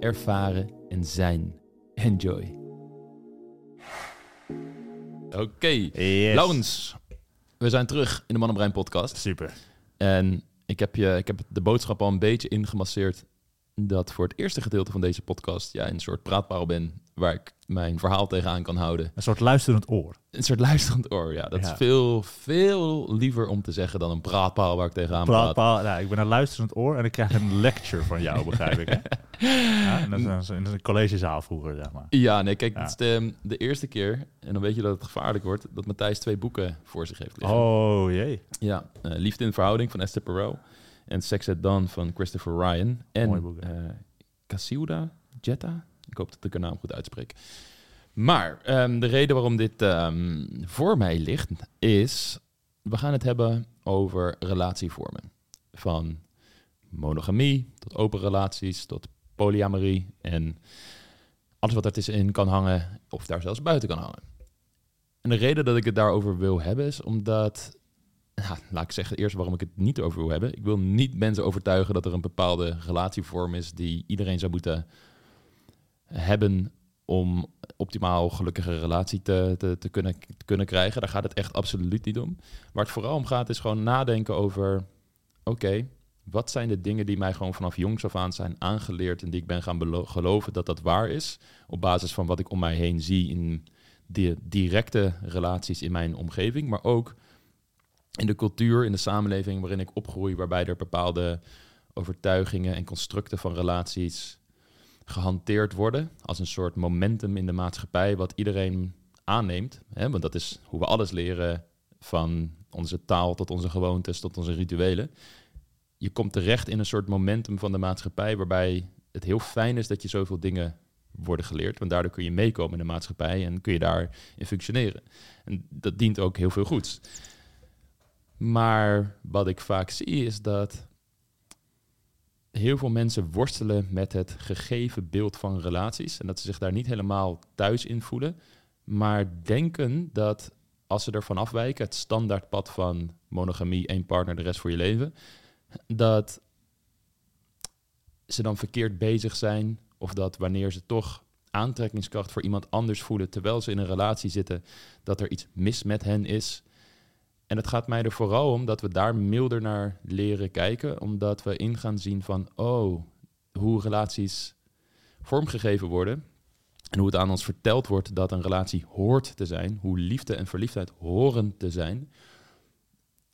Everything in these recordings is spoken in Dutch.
ervaren en zijn. Enjoy. Oké, Yes. Laurens, we zijn terug in de Mannenbrein podcast. Super. En ik heb, je, ik heb de boodschap al een beetje ingemasseerd dat voor het eerste gedeelte van deze podcast jij een soort praatpaal ben waar ik mijn verhaal tegenaan kan houden. Een soort luisterend oor. Een soort luisterend oor, ja. Dat is veel, veel liever om te zeggen dan een praatpaal waar ik tegenaan praat. Praatpaal. Nou, ik ben een luisterend oor en ik krijg een lecture van jou, begrijp ik. Hè? Ja, en dat is een, in een collegezaal vroeger, zeg maar. Ja, nee, kijk, Ja. het is de, de eerste keer, en dan weet je dat het gevaarlijk wordt, dat Matthijs twee boeken voor zich heeft liggen. Oh jee. Ja, eh, Liefde in Verhouding van Esther Perel en Sex at Dawn van Christopher Ryan. En Mooie boeken. eh Casilda Jetta, ik hoop dat ik haar naam goed uitspreek. Maar ehm, de reden waarom dit ehm, voor mij ligt is, we gaan het hebben over relatievormen. Van monogamie tot open relaties, tot polyamorie en alles wat ertussenin kan hangen of daar zelfs buiten kan hangen. En de reden dat ik het daarover wil hebben is omdat ja, laat ik zeggen eerst waarom ik het niet over wil hebben. Ik wil niet mensen overtuigen dat er een bepaalde relatievorm is die iedereen zou moeten hebben om optimaal gelukkige relatie te, te, te, kunnen, kunnen krijgen. Daar gaat het echt absoluut niet om. Waar het vooral om gaat is gewoon nadenken over... oké, wat zijn de dingen die mij gewoon vanaf jongs af aan zijn aangeleerd... en die ik ben gaan geloven dat dat waar is... op basis van wat ik om mij heen zie in de directe relaties in mijn omgeving... maar ook in de cultuur, in de samenleving waarin ik opgroei, waarbij er bepaalde overtuigingen en constructen van relaties gehanteerd worden als een soort momentum in de maatschappij wat iedereen aanneemt. Hè? Want dat is hoe we alles leren, van onze taal tot onze gewoontes tot onze rituelen. Je komt terecht in een soort momentum van de maatschappij waarbij het heel fijn is dat je zoveel dingen worden geleerd, want daardoor kun je meekomen in de maatschappij en kun je daarin functioneren. En dat dient ook heel veel goeds. Maar wat ik vaak zie is dat heel veel mensen worstelen met het gegeven beeld van relaties. En dat ze zich daar niet helemaal thuis in voelen. Maar denken dat als ze ervan afwijken, het standaardpad van monogamie, één partner, de rest voor je leven, dat ze dan verkeerd bezig zijn. Of dat wanneer ze toch aantrekkingskracht voor iemand anders voelen terwijl ze in een relatie zitten, dat er iets mis met hen is. En het gaat mij er vooral om dat we daar milder naar leren kijken, omdat we in gaan zien van, oh, hoe relaties vormgegeven worden en hoe het aan ons verteld wordt dat een relatie hoort te zijn, hoe liefde en verliefdheid horen te zijn,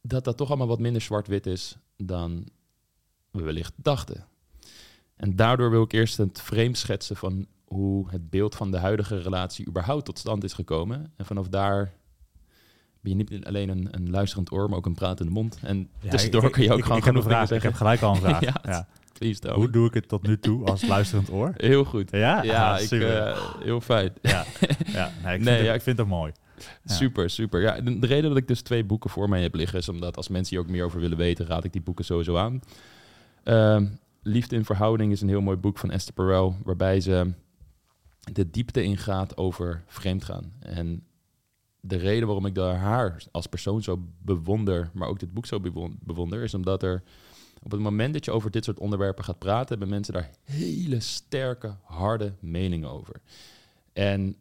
dat dat toch allemaal wat minder zwart-wit is dan we wellicht dachten. En daardoor wil ik eerst het frame schetsen van hoe het beeld van de huidige relatie überhaupt tot stand is gekomen. En vanaf daar ben je niet alleen een, een luisterend oor, maar ook een pratende mond. En Ja, tussendoor ik- kun je ook ik- gewoon ik genoeg vraag. Ik heb gelijk al een vraag. Ja, ja. Please, tell Hoe doe ik het tot nu toe als luisterend oor? Heel goed. Ja, Ja, Ah, ik, eh, heel fijn. ja, ja. Nee, ik, Nee, vind ja, het, ik vind het mooi. Ja. Super, super. Ja, de, de reden dat ik dus twee boeken voor mij heb liggen... is omdat als mensen hier ook meer over willen weten... raad ik die boeken sowieso aan. Ehm, Liefde in Verhouding is een heel mooi boek van Esther Perel... waarbij ze de diepte ingaat over vreemdgaan. En de reden waarom ik daar haar als persoon zo bewonder... maar ook dit boek zo bewon- bewonder... is omdat er op het moment dat je over dit soort onderwerpen gaat praten... hebben mensen daar hele sterke, harde meningen over. En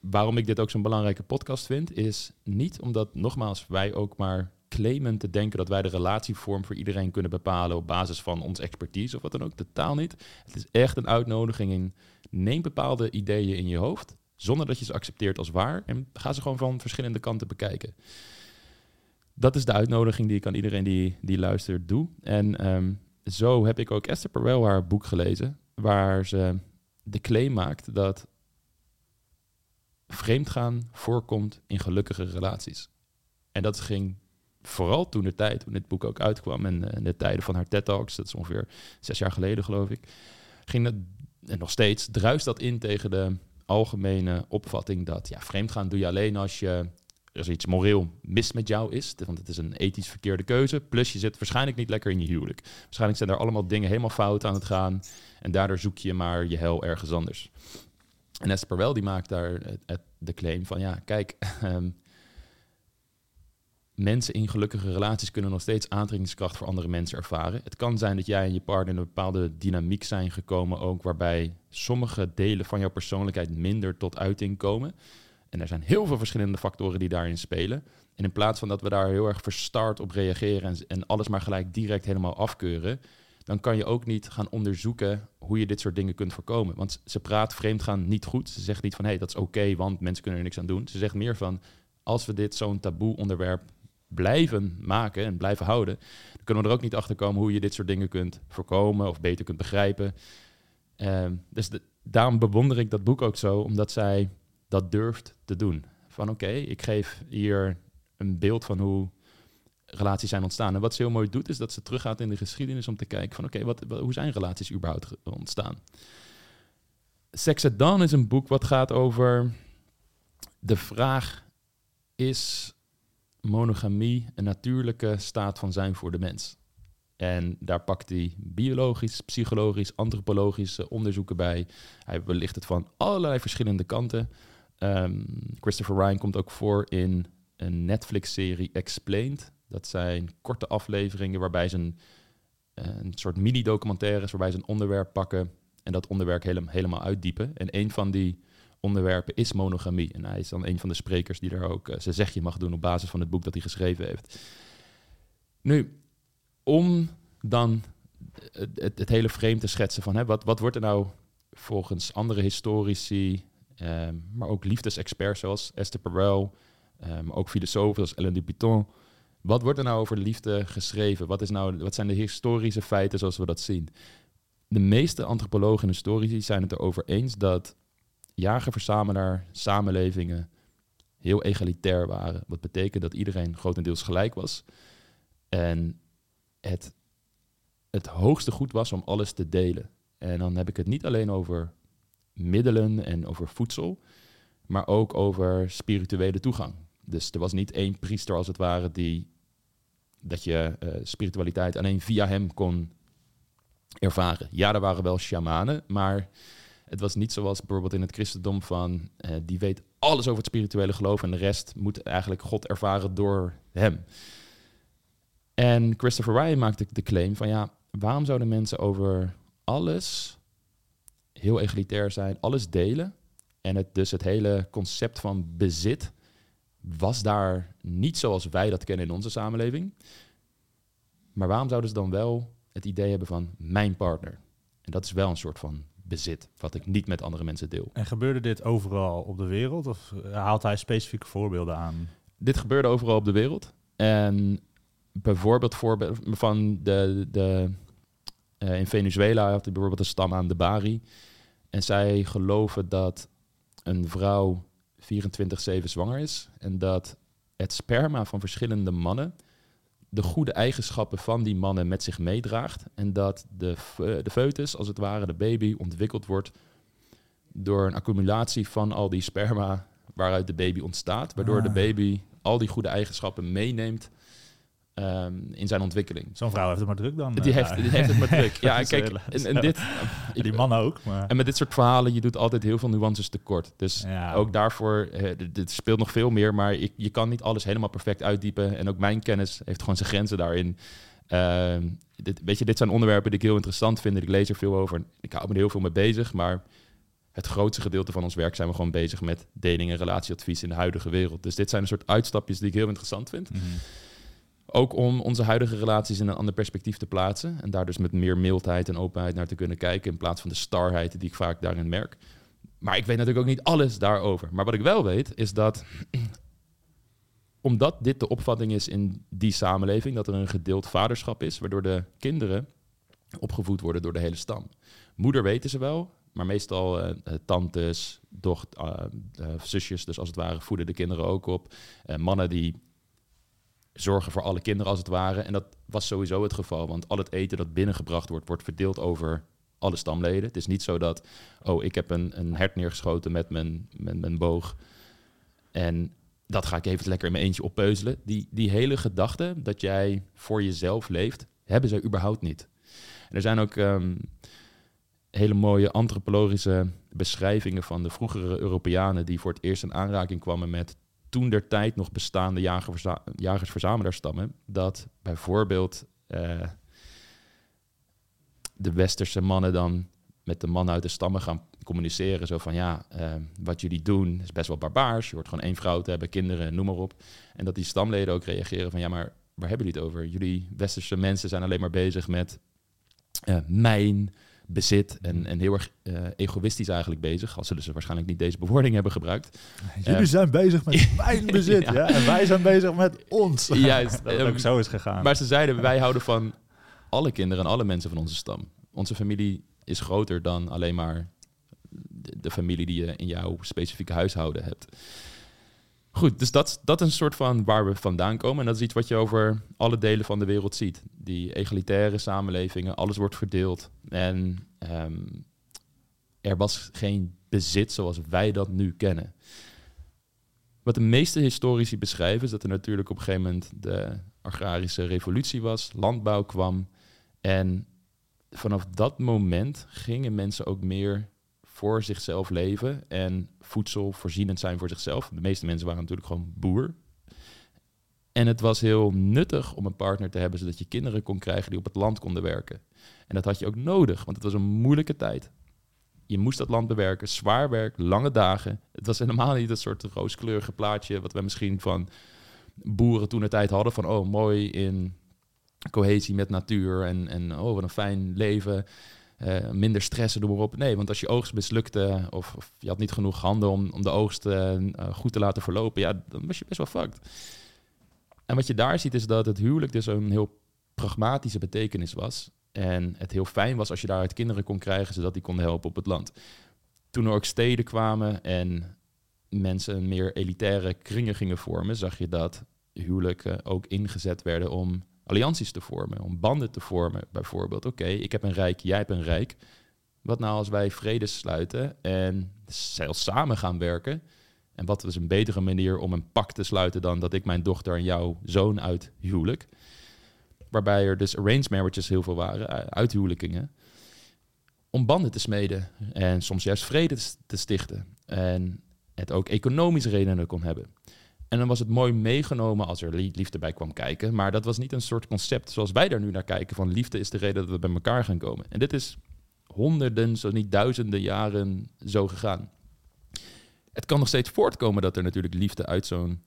waarom ik dit ook zo'n belangrijke podcast vind, is niet omdat, nogmaals, wij ook maar claimen te denken dat wij de relatievorm voor iedereen kunnen bepalen op basis van ons expertise of wat dan ook. Totaal niet. Het is echt een uitnodiging in neem bepaalde ideeën in je hoofd, zonder dat je ze accepteert als waar en ga ze gewoon van verschillende kanten bekijken. Dat is de uitnodiging die ik aan iedereen die, die luistert doe. En ehm, zo heb ik ook Esther Perel haar boek gelezen, waar ze de claim maakt dat vreemdgaan voorkomt in gelukkige relaties. En dat ging vooral toen de tijd, toen dit boek ook uitkwam en eh, de tijden van haar TED Talks, dat is ongeveer zes jaar geleden geloof ik, ging het en nog steeds, druist dat in tegen de algemene opvatting dat ja, vreemdgaan doe je alleen als je er iets moreel mis met jou is. Want het is een ethisch verkeerde keuze. Plus je zit waarschijnlijk niet lekker in je huwelijk. Waarschijnlijk zijn er allemaal dingen helemaal fout aan het gaan. En daardoor zoek je maar je hel ergens anders. En Esther Perel die maakt daar de claim van... ja, kijk, ehm, mensen in gelukkige relaties kunnen nog steeds aantrekkingskracht voor andere mensen ervaren. Het kan zijn dat jij en je partner in een bepaalde dynamiek zijn gekomen ook, waarbij sommige delen van jouw persoonlijkheid minder tot uiting komen. En er zijn heel veel verschillende factoren die daarin spelen. En in plaats van dat we daar heel erg verstart op reageren en, en alles maar gelijk direct helemaal afkeuren, dan kan je ook niet gaan onderzoeken hoe je dit soort dingen kunt voorkomen. Want ze praat vreemdgaan niet goed. Ze zegt niet van hé, hey, dat is oké, want mensen kunnen er niks aan doen. Ze zegt meer van als we dit zo'n taboe onderwerp blijven maken en blijven houden, dan kunnen we er ook niet achter komen hoe je dit soort dingen kunt voorkomen of beter kunt begrijpen. Ehm, dus daarom bewonder ik dat boek ook zo, omdat zij dat durft te doen. Van oké, ik geef hier een beeld van hoe relaties zijn ontstaan. En wat ze heel mooi doet, is dat ze teruggaat in de geschiedenis om te kijken van oké, wat, hoe zijn relaties überhaupt ontstaan? Sex at Dawn is een boek wat gaat over de vraag: is monogamie een natuurlijke staat van zijn voor de mens? En daar pakt hij biologisch, psychologisch, antropologische onderzoeken bij. Hij belicht het van allerlei verschillende kanten. Ehm, Christopher Ryan komt ook voor in een Netflix-serie Explained. Dat zijn korte afleveringen waarbij ze een, eh, een soort mini-documentaires... waarbij ze een onderwerp pakken en dat onderwerp helemaal uitdiepen. En een van die onderwerpen is monogamie. En hij is dan een van de sprekers die daar ook uh, zijn zegje mag doen... op basis van het boek dat hij geschreven heeft. Nu, om dan het, het, hele frame te schetsen van... Hè, wat, wat wordt er nou volgens andere historici Ehm, maar ook liefdesexperts zoals Esther Perel, um, ook filosofen zoals Ellen Dupiton. Wat wordt er nou over liefde geschreven? Wat, is nou, wat zijn de historische feiten zoals we dat zien? De meeste antropologen en historici zijn het erover eens dat jager-verzamelaar samenlevingen heel egalitair waren. Wat betekent dat iedereen grotendeels gelijk was. En het, het hoogste goed was om alles te delen. En dan heb ik het niet alleen over middelen en over voedsel, maar ook over spirituele toegang. Dus er was niet één priester als het ware die dat je uh, spiritualiteit alleen via hem kon ervaren. Ja, er waren wel shamanen, maar het was niet zoals bijvoorbeeld in het christendom van uh, die weet alles over het spirituele geloof en de rest moet eigenlijk God ervaren door hem. En Christopher Ryan maakte de claim van ja, waarom zouden mensen over alles heel egalitair zijn, alles delen. En het, dus het hele concept van bezit was daar niet zoals wij dat kennen in onze samenleving. Maar waarom zouden ze dan wel het idee hebben van mijn partner? En dat is wel een soort van bezit, wat ik niet met andere mensen deel. En gebeurde dit overal op de wereld? Of haalt hij specifieke voorbeelden aan? Dit gebeurde overal op de wereld. En bijvoorbeeld voorbeeld van de, de uh, in Venezuela had hij bijvoorbeeld een stam aan de Bari. En zij geloven dat een vrouw 24-7 zwanger is. En dat het sperma van verschillende mannen de goede eigenschappen van die mannen met zich meedraagt. En dat de, de foetus, als het ware de baby, ontwikkeld wordt door een accumulatie van al die sperma waaruit de baby ontstaat. Waardoor de ah. baby al die goede eigenschappen meeneemt Ehm, in zijn ontwikkeling. Zo'n vrouw heeft het maar druk dan. Die, uh, heeft, die heeft het maar druk. Ja, kijk, en, en dit... die mannen ook. Maar... En met dit soort verhalen, je doet altijd heel veel nuances tekort. Dus ook daarvoor, uh, dit speelt nog veel meer, maar ik, je kan niet alles helemaal perfect uitdiepen. En ook mijn kennis heeft gewoon zijn grenzen daarin. Uh, dit, weet je, dit zijn onderwerpen die ik heel interessant vind. Ik lees er veel over. Ik hou me er heel veel mee bezig, maar het grootste gedeelte van ons werk zijn we gewoon bezig met dating en relatieadvies in de huidige wereld. Dus dit zijn een soort uitstapjes die ik heel interessant vind. Mm ook om onze huidige relaties in een ander perspectief te plaatsen. En daar dus met meer mildheid en openheid naar te kunnen kijken. In plaats van de starheid die ik vaak daarin merk. Maar ik weet natuurlijk ook niet alles daarover. Maar wat ik wel weet is dat. omdat dit de opvatting is in die samenleving, dat er een gedeeld vaderschap is, waardoor de kinderen opgevoed worden door de hele stam. Moeder weten ze wel, maar meestal uh, tantes, docht, uh, zusjes, dus als het ware, voeden de kinderen ook op. mannen die zorgen voor alle kinderen als het ware. En dat was sowieso het geval, want al het eten dat binnengebracht wordt, wordt verdeeld over alle stamleden. Het is niet zo dat, oh, ik heb een, een hert neergeschoten met mijn, met mijn boog. En dat ga ik even lekker in mijn eentje oppeuzelen. Die, die hele gedachte dat jij voor jezelf leeft, hebben ze überhaupt niet. Er zijn ook ehm, hele mooie antropologische beschrijvingen van de vroegere Europeanen die voor het eerst in aanraking kwamen met toen der tijd nog bestaande jagers-verzamelaarsstammen. Dat bijvoorbeeld uh, de westerse mannen dan met de mannen uit de stammen gaan communiceren. Zo van ja, uh, wat jullie doen is best wel barbaars. Je hoort gewoon één vrouw te hebben, kinderen, noem maar op. En dat die stamleden ook reageren van ja, maar waar hebben jullie het over? Jullie westerse mensen zijn alleen maar bezig met uh, mijn bezit en, en heel erg uh, egoïstisch eigenlijk bezig. Al zullen ze waarschijnlijk niet deze bewoording hebben gebruikt. Jullie zijn bezig met mijn bezit ja. ja. en wij zijn bezig met ons. Juist. dat ook zo is gegaan. Maar ze zeiden, wij houden van alle kinderen en alle mensen van onze stam. Onze familie is groter dan alleen maar de, familie die je in jouw specifieke huishouden hebt. Goed, dus dat, dat is een soort van waar we vandaan komen. En dat is iets wat je over alle delen van de wereld ziet. Die egalitaire samenlevingen, alles wordt verdeeld. En ehm, er was geen bezit zoals wij dat nu kennen. Wat de meeste historici beschrijven, is dat er natuurlijk op een gegeven moment de agrarische revolutie was, landbouw kwam. En vanaf dat moment gingen mensen ook meer voor zichzelf leven en voedsel voorzienend zijn voor zichzelf. De meeste mensen waren natuurlijk gewoon boer. En het was heel nuttig om een partner te hebben zodat je kinderen kon krijgen die op het land konden werken. En dat had je ook nodig, want het was een moeilijke tijd. Je moest dat land bewerken, zwaar werk, lange dagen. Het was helemaal niet het soort rooskleurige plaatje wat we misschien van boeren toen de tijd hadden. Van oh, mooi in cohesie met natuur en, en oh, wat een fijn leven. Uh, minder stressen, door. Nee, want als je oogst mislukte of, of, je had niet genoeg handen om, om de oogst uh, goed te laten verlopen, ja, dan was je best wel fucked. En wat je daar ziet is dat het huwelijk dus een heel pragmatische betekenis was. En het heel fijn was als je daaruit kinderen kon krijgen, zodat die konden helpen op het land. Toen er ook steden kwamen en mensen meer elitaire kringen gingen vormen, zag je dat huwelijken ook ingezet werden om allianties te vormen, om banden te vormen. Bijvoorbeeld, oké, ik heb een rijk, jij hebt een rijk. Wat nou als wij vrede sluiten en zelfs samen gaan werken? En wat is een betere manier om een pak te sluiten dan dat ik mijn dochter en jouw zoon uit huwelijk? Waarbij er dus arranged marriages heel veel waren, eh, uithuwelijkingen. Om banden te smeden en soms juist vrede te stichten. En het ook economische redenen kon hebben. En dan was het mooi meegenomen als er liefde bij kwam kijken. Maar dat was niet een soort concept zoals wij daar nu naar kijken. Van liefde is de reden dat we bij elkaar gaan komen. En dit is honderden, zo niet duizenden jaren zo gegaan. Het kan nog steeds voortkomen dat er natuurlijk liefde uit zo'n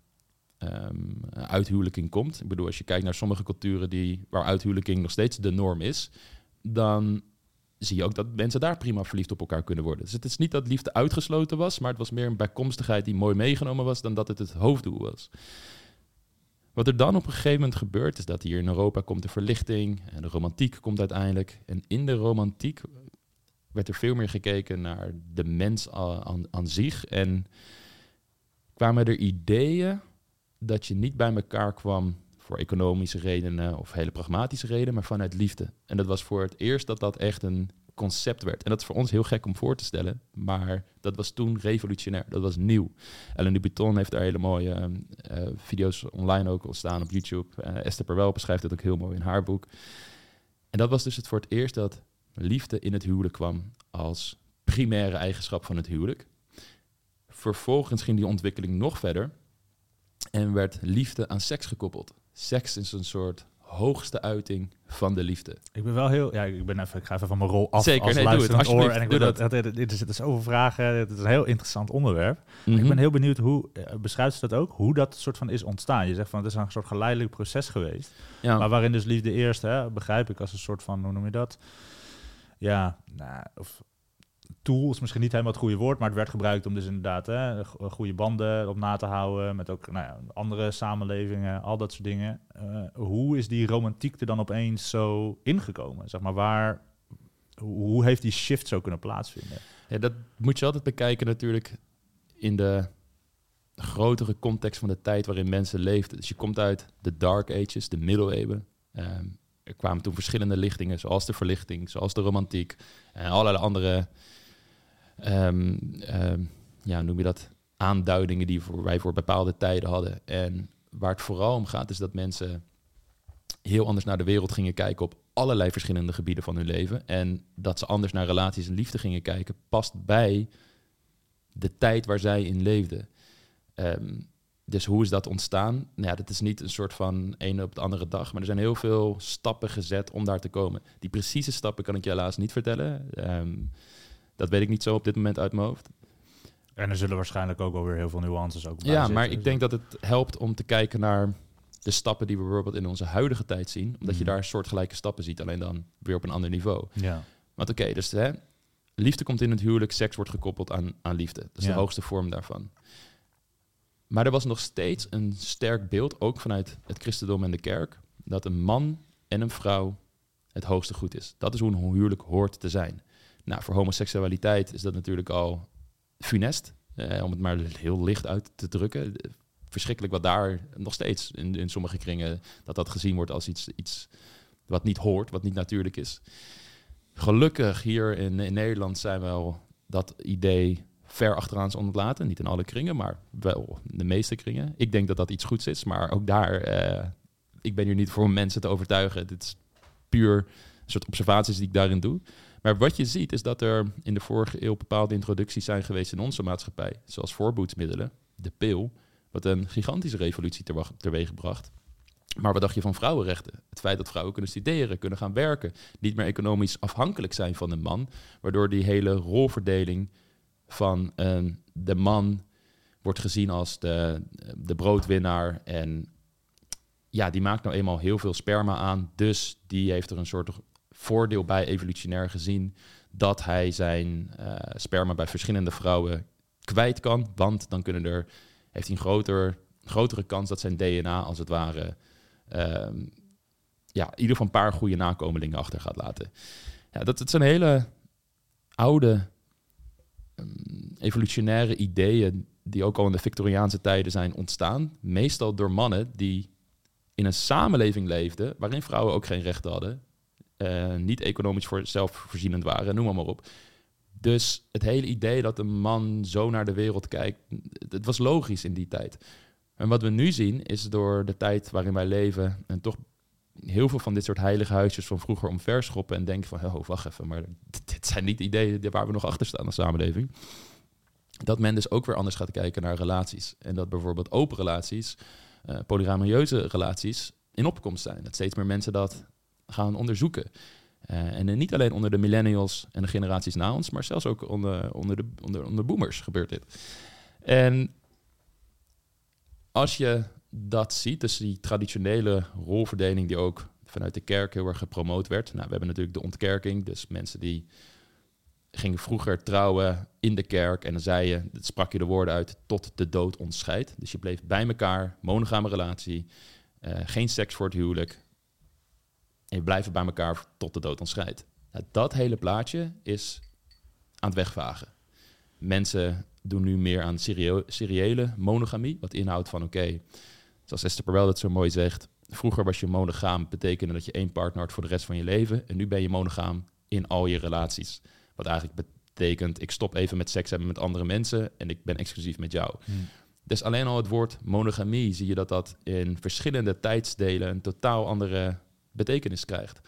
um, uithuwelijking komt. Ik bedoel, als je kijkt naar sommige culturen die, waar uithuwelijking nog steeds de norm is, dan zie je ook dat mensen daar prima verliefd op elkaar kunnen worden. Dus het is niet dat liefde uitgesloten was, maar het was meer een bijkomstigheid die mooi meegenomen was dan dat het het hoofddoel was. Wat er dan op een gegeven moment gebeurt, is dat hier in Europa komt de verlichting en de romantiek komt uiteindelijk. En in de romantiek werd er veel meer gekeken naar de mens aan, aan zich. En kwamen er ideeën dat je niet bij elkaar kwam voor economische redenen of hele pragmatische redenen, maar vanuit liefde. En dat was voor het eerst dat dat echt een concept werd. En dat is voor ons heel gek om voor te stellen, maar dat was toen revolutionair. Dat was nieuw. Ellen Dubuton heeft daar hele mooie uh, video's online ook staan op YouTube. Uh, Esther Perwel beschrijft het ook heel mooi in haar boek. En dat was dus het voor het eerst dat liefde in het huwelijk kwam als primaire eigenschap van het huwelijk. Vervolgens ging die ontwikkeling nog verder en werd liefde aan seks gekoppeld seks is een soort hoogste uiting van de liefde. Ik ben wel heel, ja, ik ben even, ik ga even van mijn rol af Zeker, als nee, doe het, oor. En ik doe dat. Dat, er zitten zoveel vragen. Het is een heel interessant onderwerp. Ik Mhm. ben heel benieuwd hoe, uh, beschrijft ze dat ook, hoe dat soort van is ontstaan. Je zegt van het is een soort geleidelijk proces geweest. Ja. Maar waarin dus liefde eerst, hè, begrijp ik, als een soort van, hoe noem je dat? Ja, nou, of tool is misschien niet helemaal het goede woord, maar het werd gebruikt om dus inderdaad hè, goede banden op na te houden met ook nou ja, andere samenlevingen, al dat soort dingen. Uh, hoe is die romantiek er dan opeens zo ingekomen? Zeg maar, waar, hoe heeft die shift zo kunnen plaatsvinden? Ja, dat moet je altijd bekijken natuurlijk in de grotere context van de tijd waarin mensen leefden. Dus je komt uit de Dark Ages, de middeleeuwen. Um, er kwamen toen verschillende lichtingen, zoals de verlichting, zoals de romantiek en allerlei andere, ehm, ehm, ja, noem je dat, aanduidingen die wij voor bepaalde tijden hadden. En waar het vooral om gaat, is dat mensen heel anders naar de wereld gingen kijken op allerlei verschillende gebieden van hun leven. En dat ze anders naar relaties en liefde gingen kijken, past bij de tijd waar zij in leefden. Ehm, dus hoe is dat ontstaan? Nou ja, dat is niet een soort van ene op de andere dag, maar er zijn heel veel stappen gezet om daar te komen. Die precieze stappen kan ik je helaas niet vertellen. Ehm, dat weet ik niet zo op dit moment uit mijn hoofd. En er zullen waarschijnlijk ook wel weer heel veel nuances ook bij Ja, zitten. maar ik denk dat het helpt om te kijken naar de stappen die we bijvoorbeeld in onze huidige tijd zien. Omdat je Mhm. daar soortgelijke stappen ziet, alleen dan weer op een ander niveau. Ja. Want oké, dus hè, liefde komt in het huwelijk, seks wordt gekoppeld aan, aan liefde. Dat is Ja. de hoogste vorm daarvan. Maar er was nog steeds een sterk beeld, ook vanuit het christendom en de kerk, dat een man en een vrouw het hoogste goed is. Dat is hoe een huwelijk hoort te zijn. Nou, voor homoseksualiteit is dat natuurlijk al funest, eh, om het maar heel licht uit te drukken. Verschrikkelijk wat daar nog steeds in, in sommige kringen, dat dat gezien wordt als iets, iets wat niet hoort, wat niet natuurlijk is. Gelukkig hier in, Nederland zijn we al dat idee ver achteraan ontlaten. Niet in alle kringen, maar wel in de meeste kringen. Ik denk dat dat iets goeds is, maar ook daar, eh, ik ben hier niet voor om mensen te overtuigen. Dit is puur een soort observaties die ik daarin doe. Maar wat je ziet is dat er in de vorige eeuw bepaalde introducties zijn geweest in onze maatschappij. Zoals voorboedsmiddelen, de pil, wat een gigantische revolutie teweeg bracht. Maar wat dacht je van vrouwenrechten? Het feit dat vrouwen kunnen studeren, kunnen gaan werken, niet meer economisch afhankelijk zijn van een man, waardoor die hele rolverdeling van eh, de man wordt gezien als de, de broodwinnaar en ja, die maakt nou eenmaal heel veel sperma aan, dus die heeft er een soort voordeel bij evolutionair gezien dat hij zijn eh, sperma bij verschillende vrouwen kwijt kan, want dan kunnen er, heeft hij een groter, grotere kans dat zijn DNA als het ware ehm, ja, in ieder geval een paar goede nakomelingen achter gaat laten. Ja, dat, dat zijn hele oude ehm, evolutionaire ideeën die ook al in de Victoriaanse tijden zijn ontstaan. Meestal door mannen die in een samenleving leefden waarin vrouwen ook geen rechten hadden. Eh, niet economisch voor zelfvoorzienend waren, noem maar, op. Dus het hele idee dat een man zo naar de wereld kijkt, het was logisch in die tijd. En wat we nu zien is door de tijd waarin wij leven en toch heel veel van dit soort heilige huisjes van vroeger omverschoppen en denken van, oh, wacht even, maar dit, zijn niet ideeën waar we nog achter staan als samenleving. Dat men dus ook weer anders gaat kijken naar relaties. En dat bijvoorbeeld open relaties, polygamorieuze relaties in opkomst zijn. Dat steeds meer mensen dat gaan onderzoeken. Eh, en niet alleen onder de millennials en de generaties na ons, maar zelfs ook onder, onder, de, onder, onder boomers gebeurt dit. En als je dat ziet, dus die traditionele rolverdeling die ook vanuit de kerk heel erg gepromoot werd. Nou, we hebben natuurlijk de ontkerking, dus mensen die gingen vroeger trouwen in de kerk en dan zei je, dat sprak je de woorden uit, tot de dood ons scheidt. Dus je bleef bij elkaar, monogame relatie, eh, geen seks voor het huwelijk. En blijft bij elkaar tot de dood ons scheidt. Nou, dat hele plaatje is aan het wegvagen. Mensen doen nu meer aan serio- seriële monogamie, wat inhoudt van oké, zoals Esther Perel dat zo mooi zegt, vroeger was je monogaam, betekende dat je één partner had voor de rest van je leven. En nu ben je monogaam in al je relaties. Wat eigenlijk betekent, ik stop even met seks hebben met andere mensen en ik ben exclusief met jou. Dus alleen al het woord monogamie zie je dat dat in verschillende tijdsdelen een totaal andere betekenis krijgt.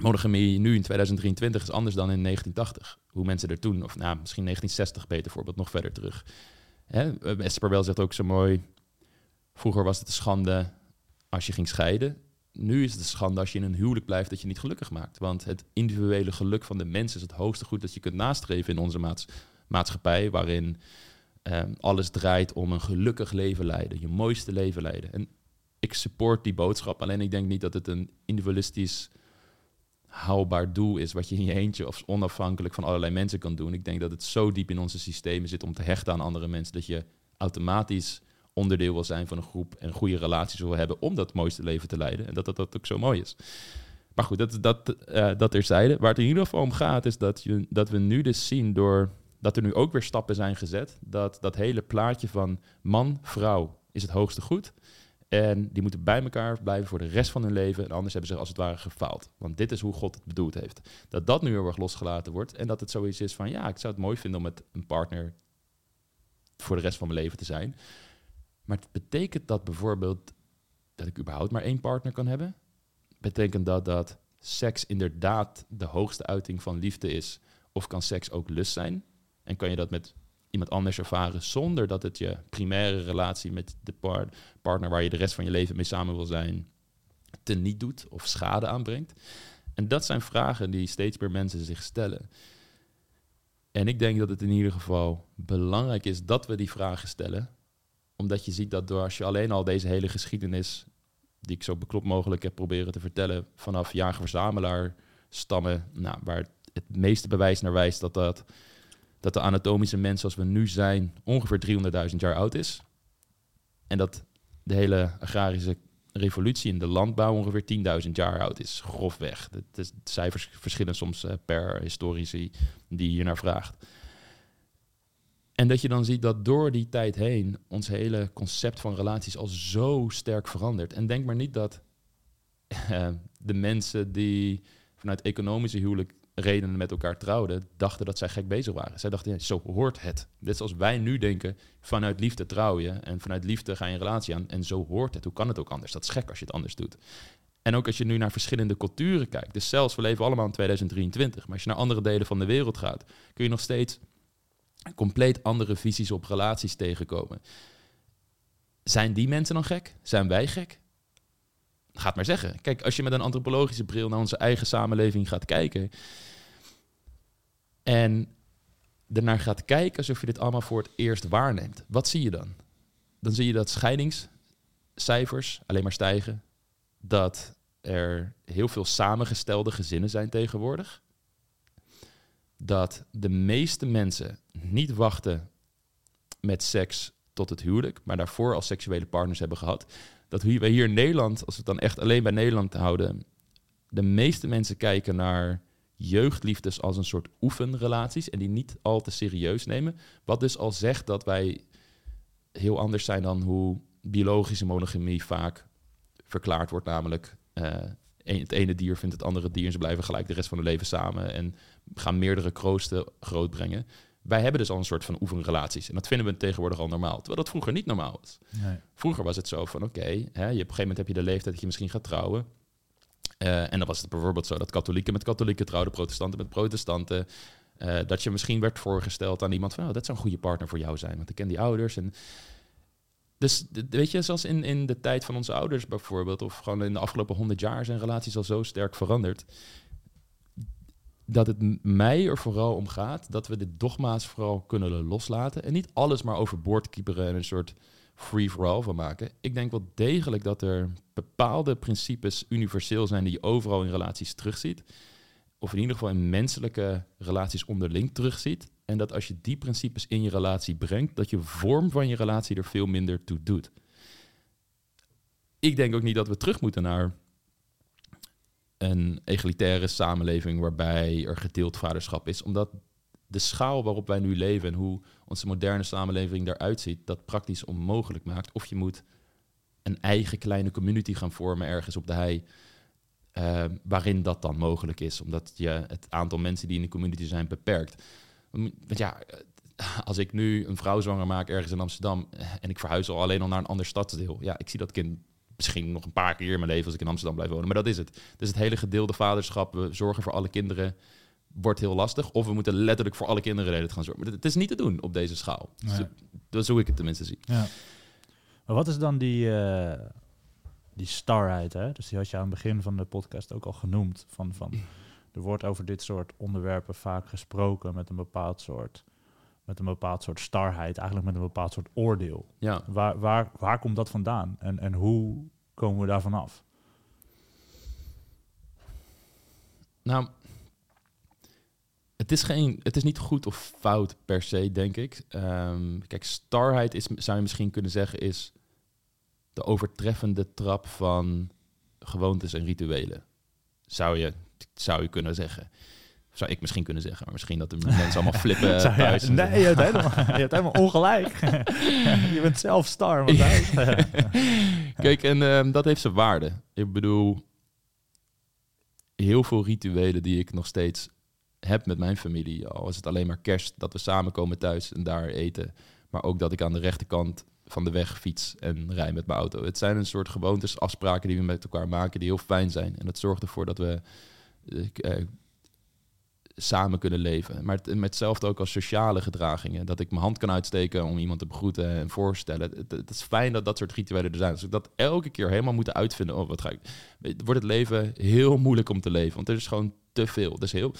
Monogamie nu in 2023 is anders dan in 1980. Hoe mensen er toen, of nou, misschien 1960 beter voorbeeld, nog verder terug. Hè? Esther Perel zegt ook zo mooi, vroeger was het een schande als je ging scheiden. Nu is het een schande als je in een huwelijk blijft dat je niet gelukkig maakt. Want het individuele geluk van de mens is het hoogste goed dat je kunt nastreven in onze maats maatschappij, waarin ehm, alles draait om een gelukkig leven leiden, je mooiste leven leiden. En ik support die boodschap, alleen ik denk niet dat het een individualistisch haalbaar doel is wat je in je eentje of onafhankelijk van allerlei mensen kan doen. Ik denk dat het zo diep in onze systemen zit om te hechten aan andere mensen dat je automatisch onderdeel wil zijn van een groep en goede relaties wil hebben om dat mooiste leven te leiden. En dat dat, dat ook zo mooi is. Maar goed, dat, dat, eh dat terzijde. Waar het in ieder geval om gaat is dat, je, dat we nu dus zien door dat er nu ook weer stappen zijn gezet, dat dat hele plaatje van man, vrouw is het hoogste goed. En die moeten bij elkaar blijven voor de rest van hun leven. En anders hebben ze als het ware gefaald. Want dit is hoe God het bedoeld heeft. Dat dat nu heel erg losgelaten wordt. En dat het zoiets is van, ja, ik zou het mooi vinden om met een partner voor de rest van mijn leven te zijn. Maar het betekent dat bijvoorbeeld dat ik überhaupt maar één partner kan hebben? Betekent dat dat seks inderdaad de hoogste uiting van liefde is? Of kan seks ook lust zijn? En kan je dat met iemand anders ervaren zonder dat het je primaire relatie met de partner waar je de rest van je leven mee samen wil zijn, te niet doet of schade aanbrengt? En dat zijn vragen die steeds meer mensen zich stellen. En ik denk dat het in ieder geval belangrijk is dat we die vragen stellen. Omdat je ziet dat door als je alleen al deze hele geschiedenis, die ik zo beklopt mogelijk heb proberen te vertellen, vanaf jager-verzamelaar stammen, nou, waar het meeste bewijs naar wijst dat, dat, dat de anatomische mens zoals we nu zijn ongeveer 300.000 jaar oud is. En dat de hele agrarische revolutie in de landbouw ongeveer 10.000 jaar oud is, grofweg. De, cijfers verschillen soms uh, per historici die je naar vraagt. En dat je dan ziet dat door die tijd heen ons hele concept van relaties al zo sterk verandert. En denk maar niet dat uh, de mensen die vanuit economische huwelijk redenen met elkaar trouwden, dachten dat zij gek bezig waren. Zij dachten, zo hoort het. Net zoals wij nu denken, vanuit liefde trouw je en vanuit liefde ga je een relatie aan en zo hoort het. Hoe kan het ook anders? Dat is gek als je het anders doet. En ook als je nu naar verschillende culturen kijkt. Dus zelfs, we leven allemaal in 2023, maar als je naar andere delen van de wereld gaat, kun je nog steeds compleet andere visies op relaties tegenkomen. Zijn die mensen dan gek? Zijn wij gek? Gaat maar zeggen. Kijk, als je met een antropologische bril naar onze eigen samenleving gaat kijken, en ernaar gaat kijken alsof je dit allemaal voor het eerst waarneemt, wat zie je dan? Dan zie je dat scheidingscijfers alleen maar stijgen, dat er heel veel samengestelde gezinnen zijn tegenwoordig, dat de meeste mensen niet wachten met seks tot het huwelijk, maar daarvoor al seksuele partners hebben gehad. Dat we hier in Nederland, als we het dan echt alleen bij Nederland houden, de meeste mensen kijken naar jeugdliefdes als een soort oefenrelaties en die niet al te serieus nemen. Wat dus al zegt dat wij heel anders zijn dan hoe biologische monogamie vaak verklaard wordt, namelijk uh, het ene dier vindt het andere dier en ze blijven gelijk de rest van hun leven samen en gaan meerdere kroosten grootbrengen. Wij hebben dus al een soort van oefenrelaties en dat vinden we tegenwoordig al normaal, terwijl dat vroeger niet normaal was. Nee. Vroeger was het zo van oké, okay, op een gegeven moment heb je de leeftijd dat je misschien gaat trouwen. Uh, en dan was het bijvoorbeeld zo dat katholieken met katholieken trouwden, protestanten met protestanten. Uh, dat je misschien werd voorgesteld aan iemand van, oh, dat zou een goede partner voor jou zijn, want ik ken die ouders. En dus weet je, zoals in, in de tijd van onze ouders bijvoorbeeld, of gewoon in de afgelopen honderd jaar zijn relaties al zo sterk veranderd, dat het mij er vooral om gaat dat we de dogma's vooral kunnen loslaten en niet alles maar overboord kieperen en een soort free-for-all van maken. Ik denk wel degelijk dat er bepaalde principes universeel zijn die je overal in relaties terugziet. Of in ieder geval in menselijke relaties onderling terugziet. En dat als je die principes in je relatie brengt, dat je vorm van je relatie er veel minder toe doet. Ik denk ook niet dat we terug moeten naar een egalitaire samenleving waarbij er gedeeld vaderschap is, omdat de schaal waarop wij nu leven en hoe onze moderne samenleving eruit ziet, dat praktisch onmogelijk maakt. Of je moet een eigen kleine community gaan vormen ergens op de hei, uh, waarin dat dan mogelijk is, omdat je het aantal mensen die in de community zijn beperkt. Want ja, als ik nu een vrouw zwanger maak ergens in Amsterdam en ik verhuis al alleen al naar een ander stadsdeel, ja, ik zie dat kind misschien nog een paar keer in mijn leven als ik in Amsterdam blijf wonen, maar dat is het. Dus het hele gedeelde vaderschap, we zorgen voor alle kinderen wordt heel lastig. Of we moeten letterlijk voor alle kinderen reden gaan zorgen. Maar het is niet te doen op deze schaal. Nee. Dat is hoe ik het tenminste zie. Ja. Maar wat is dan die, uh, die starheid? Hè? Dus die had je aan het begin van de podcast ook al genoemd. Van, van, er wordt over dit soort onderwerpen vaak gesproken met een bepaald soort, met een bepaald soort starheid. Eigenlijk met een bepaald soort oordeel. Ja. Waar, waar, waar komt dat vandaan? En, en hoe komen we daarvan af? Nou, het is, geen, het is niet goed of fout per se, denk ik. Um, kijk, starheid is, zou je misschien kunnen zeggen, is de overtreffende trap van gewoontes en rituelen. Zou je, zou je kunnen zeggen. Zou ik misschien kunnen zeggen, maar misschien dat de mensen allemaal flippen Zou- thuis. nee, je hebt, helemaal, je hebt helemaal ongelijk. je bent zelf star. Kijk, en ehm, dat heeft zijn waarde. Ik bedoel, heel veel rituelen die ik nog steeds heb met mijn familie. Al is het alleen maar kerst, dat we samen komen thuis en daar eten. Maar ook dat ik aan de rechterkant van de weg fiets en rij met mijn auto. Het zijn een soort gewoontes, afspraken die we met elkaar maken die heel fijn zijn. En dat zorgt ervoor dat we eh, eh, samen kunnen leven. Maar het, met hetzelfde ook als sociale gedragingen. Dat ik mijn hand kan uitsteken om iemand te begroeten en voorstellen. Het, is fijn dat dat soort rituelen er zijn. Als ik dat elke keer helemaal moeten uitvinden. Oh, wat ga ik... Wordt het leven heel moeilijk om te leven. Want er is gewoon te veel. Dus heel...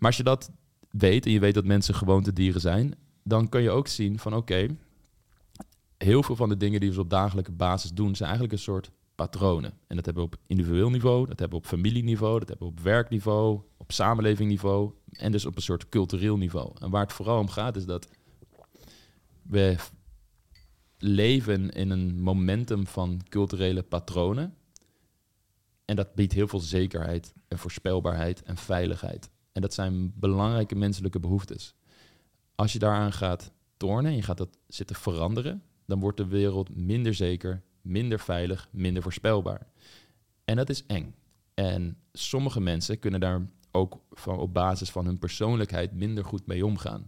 Maar als je dat weet en je weet dat mensen gewoontedieren zijn... dan kun je ook zien van oké... heel veel van de dingen die we op dagelijkse basis doen... zijn eigenlijk een soort patronen. En dat hebben we op individueel niveau, dat hebben we op familieniveau, dat hebben we op werkniveau, op samenlevingniveau en dus op een soort cultureel niveau. En waar het vooral om gaat is dat we leven in een momentum van culturele patronen. En dat biedt heel veel zekerheid en voorspelbaarheid en veiligheid. En dat zijn belangrijke menselijke behoeftes. Als je daaraan gaat tornen en je gaat dat zitten veranderen, dan wordt de wereld minder zeker, minder veilig, minder voorspelbaar. En dat is eng. En sommige mensen kunnen daar ook van, op basis van hun persoonlijkheid minder goed mee omgaan.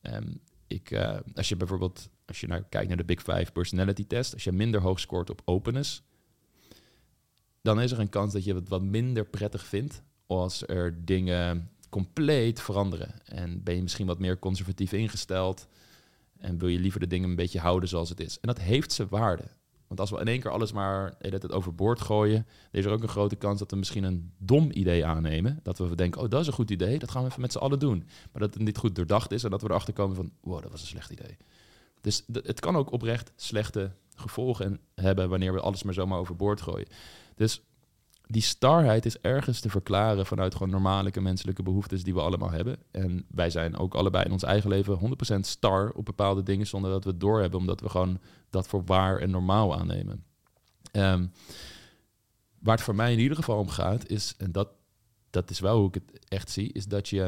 Ehm, ik, eh, als je bijvoorbeeld, als je naar, kijkt naar de Big Five personality test, als je minder hoog scoort op openness, dan is er een kans dat je het wat minder prettig vindt als er dingen compleet veranderen. En ben je misschien wat meer conservatief ingesteld en wil je liever de dingen een beetje houden zoals het is. En dat heeft zijn waarde. Want als we in één keer alles maar tijd overboord gooien, is er ook een grote kans dat we misschien een dom idee aannemen. Dat we denken, oh, dat is een goed idee, dat gaan we even met z'n allen doen. Maar dat het niet goed doordacht is en dat we erachter komen van, wow, dat was een slecht idee. Dus het kan ook oprecht slechte gevolgen hebben wanneer we alles maar zomaar overboord gooien. Dus die starheid is ergens te verklaren vanuit gewoon normale menselijke behoeftes die we allemaal hebben. En wij zijn ook allebei in ons eigen leven 100% star op bepaalde dingen zonder dat we het doorhebben, omdat we gewoon dat voor waar en normaal aannemen. Ehm, waar het voor mij in ieder geval om gaat, is, en dat, dat is wel hoe ik het echt zie, is dat je,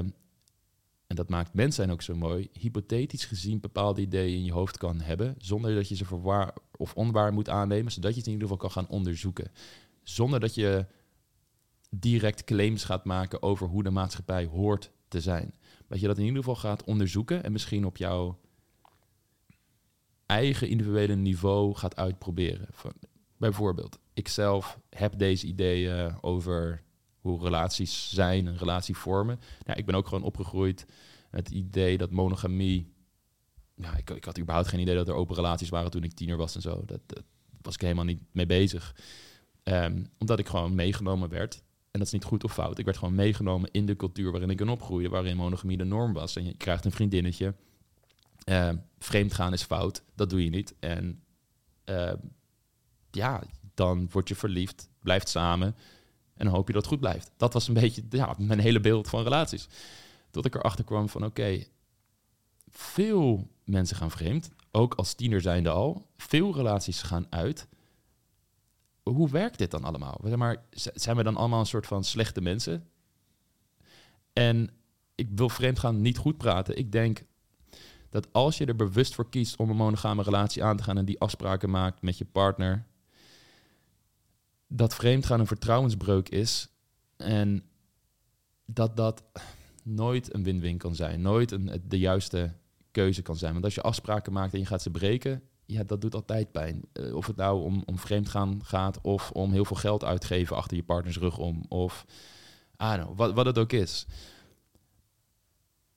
en dat maakt mens zijn ook zo mooi, hypothetisch gezien bepaalde ideeën in je hoofd kan hebben, zonder dat je ze voor waar of onwaar moet aannemen, zodat je het in ieder geval kan gaan onderzoeken. Zonder dat je direct claims gaat maken over hoe de maatschappij hoort te zijn. Dat je dat in ieder geval gaat onderzoeken en misschien op jouw eigen individuele niveau gaat uitproberen. Van, bijvoorbeeld, ik zelf heb deze ideeën over hoe relaties zijn en relatie vormen. Nou, ik ben ook gewoon opgegroeid met het idee dat monogamie... Ja, ik, ik had überhaupt geen idee dat er open relaties waren toen ik tiener was en zo. Dat, dat was ik helemaal niet mee bezig. Ehm, omdat ik gewoon meegenomen werd. En dat is niet goed of fout. Ik werd gewoon meegenomen in de cultuur waarin ik kon opgroeien, waarin monogamie de norm was. En je krijgt een vriendinnetje. Uh, vreemd gaan is fout, dat doe je niet. En uh, ja, dan word je verliefd, blijft samen en hoop je dat het goed blijft. Dat was een beetje ja, mijn hele beeld van relaties. Tot ik erachter kwam van oké, veel mensen gaan vreemd, ook als tiener zijnde al. Veel relaties gaan uit. Hoe werkt dit dan allemaal? Maar, zijn we dan allemaal een soort van slechte mensen? En ik wil vreemdgaan niet goed praten. Ik denk dat als je er bewust voor kiest om een monogame relatie aan te gaan en die afspraken maakt met je partner, dat vreemdgaan een vertrouwensbreuk is en dat dat nooit een win-win kan zijn, nooit een, de juiste keuze kan zijn. Want als je afspraken maakt en je gaat ze breken, ja, dat doet altijd pijn. Uh, of het nou om, om vreemdgaan gaat of om heel veel geld uitgeven achter je partners rug om of know, wat, wat het ook is.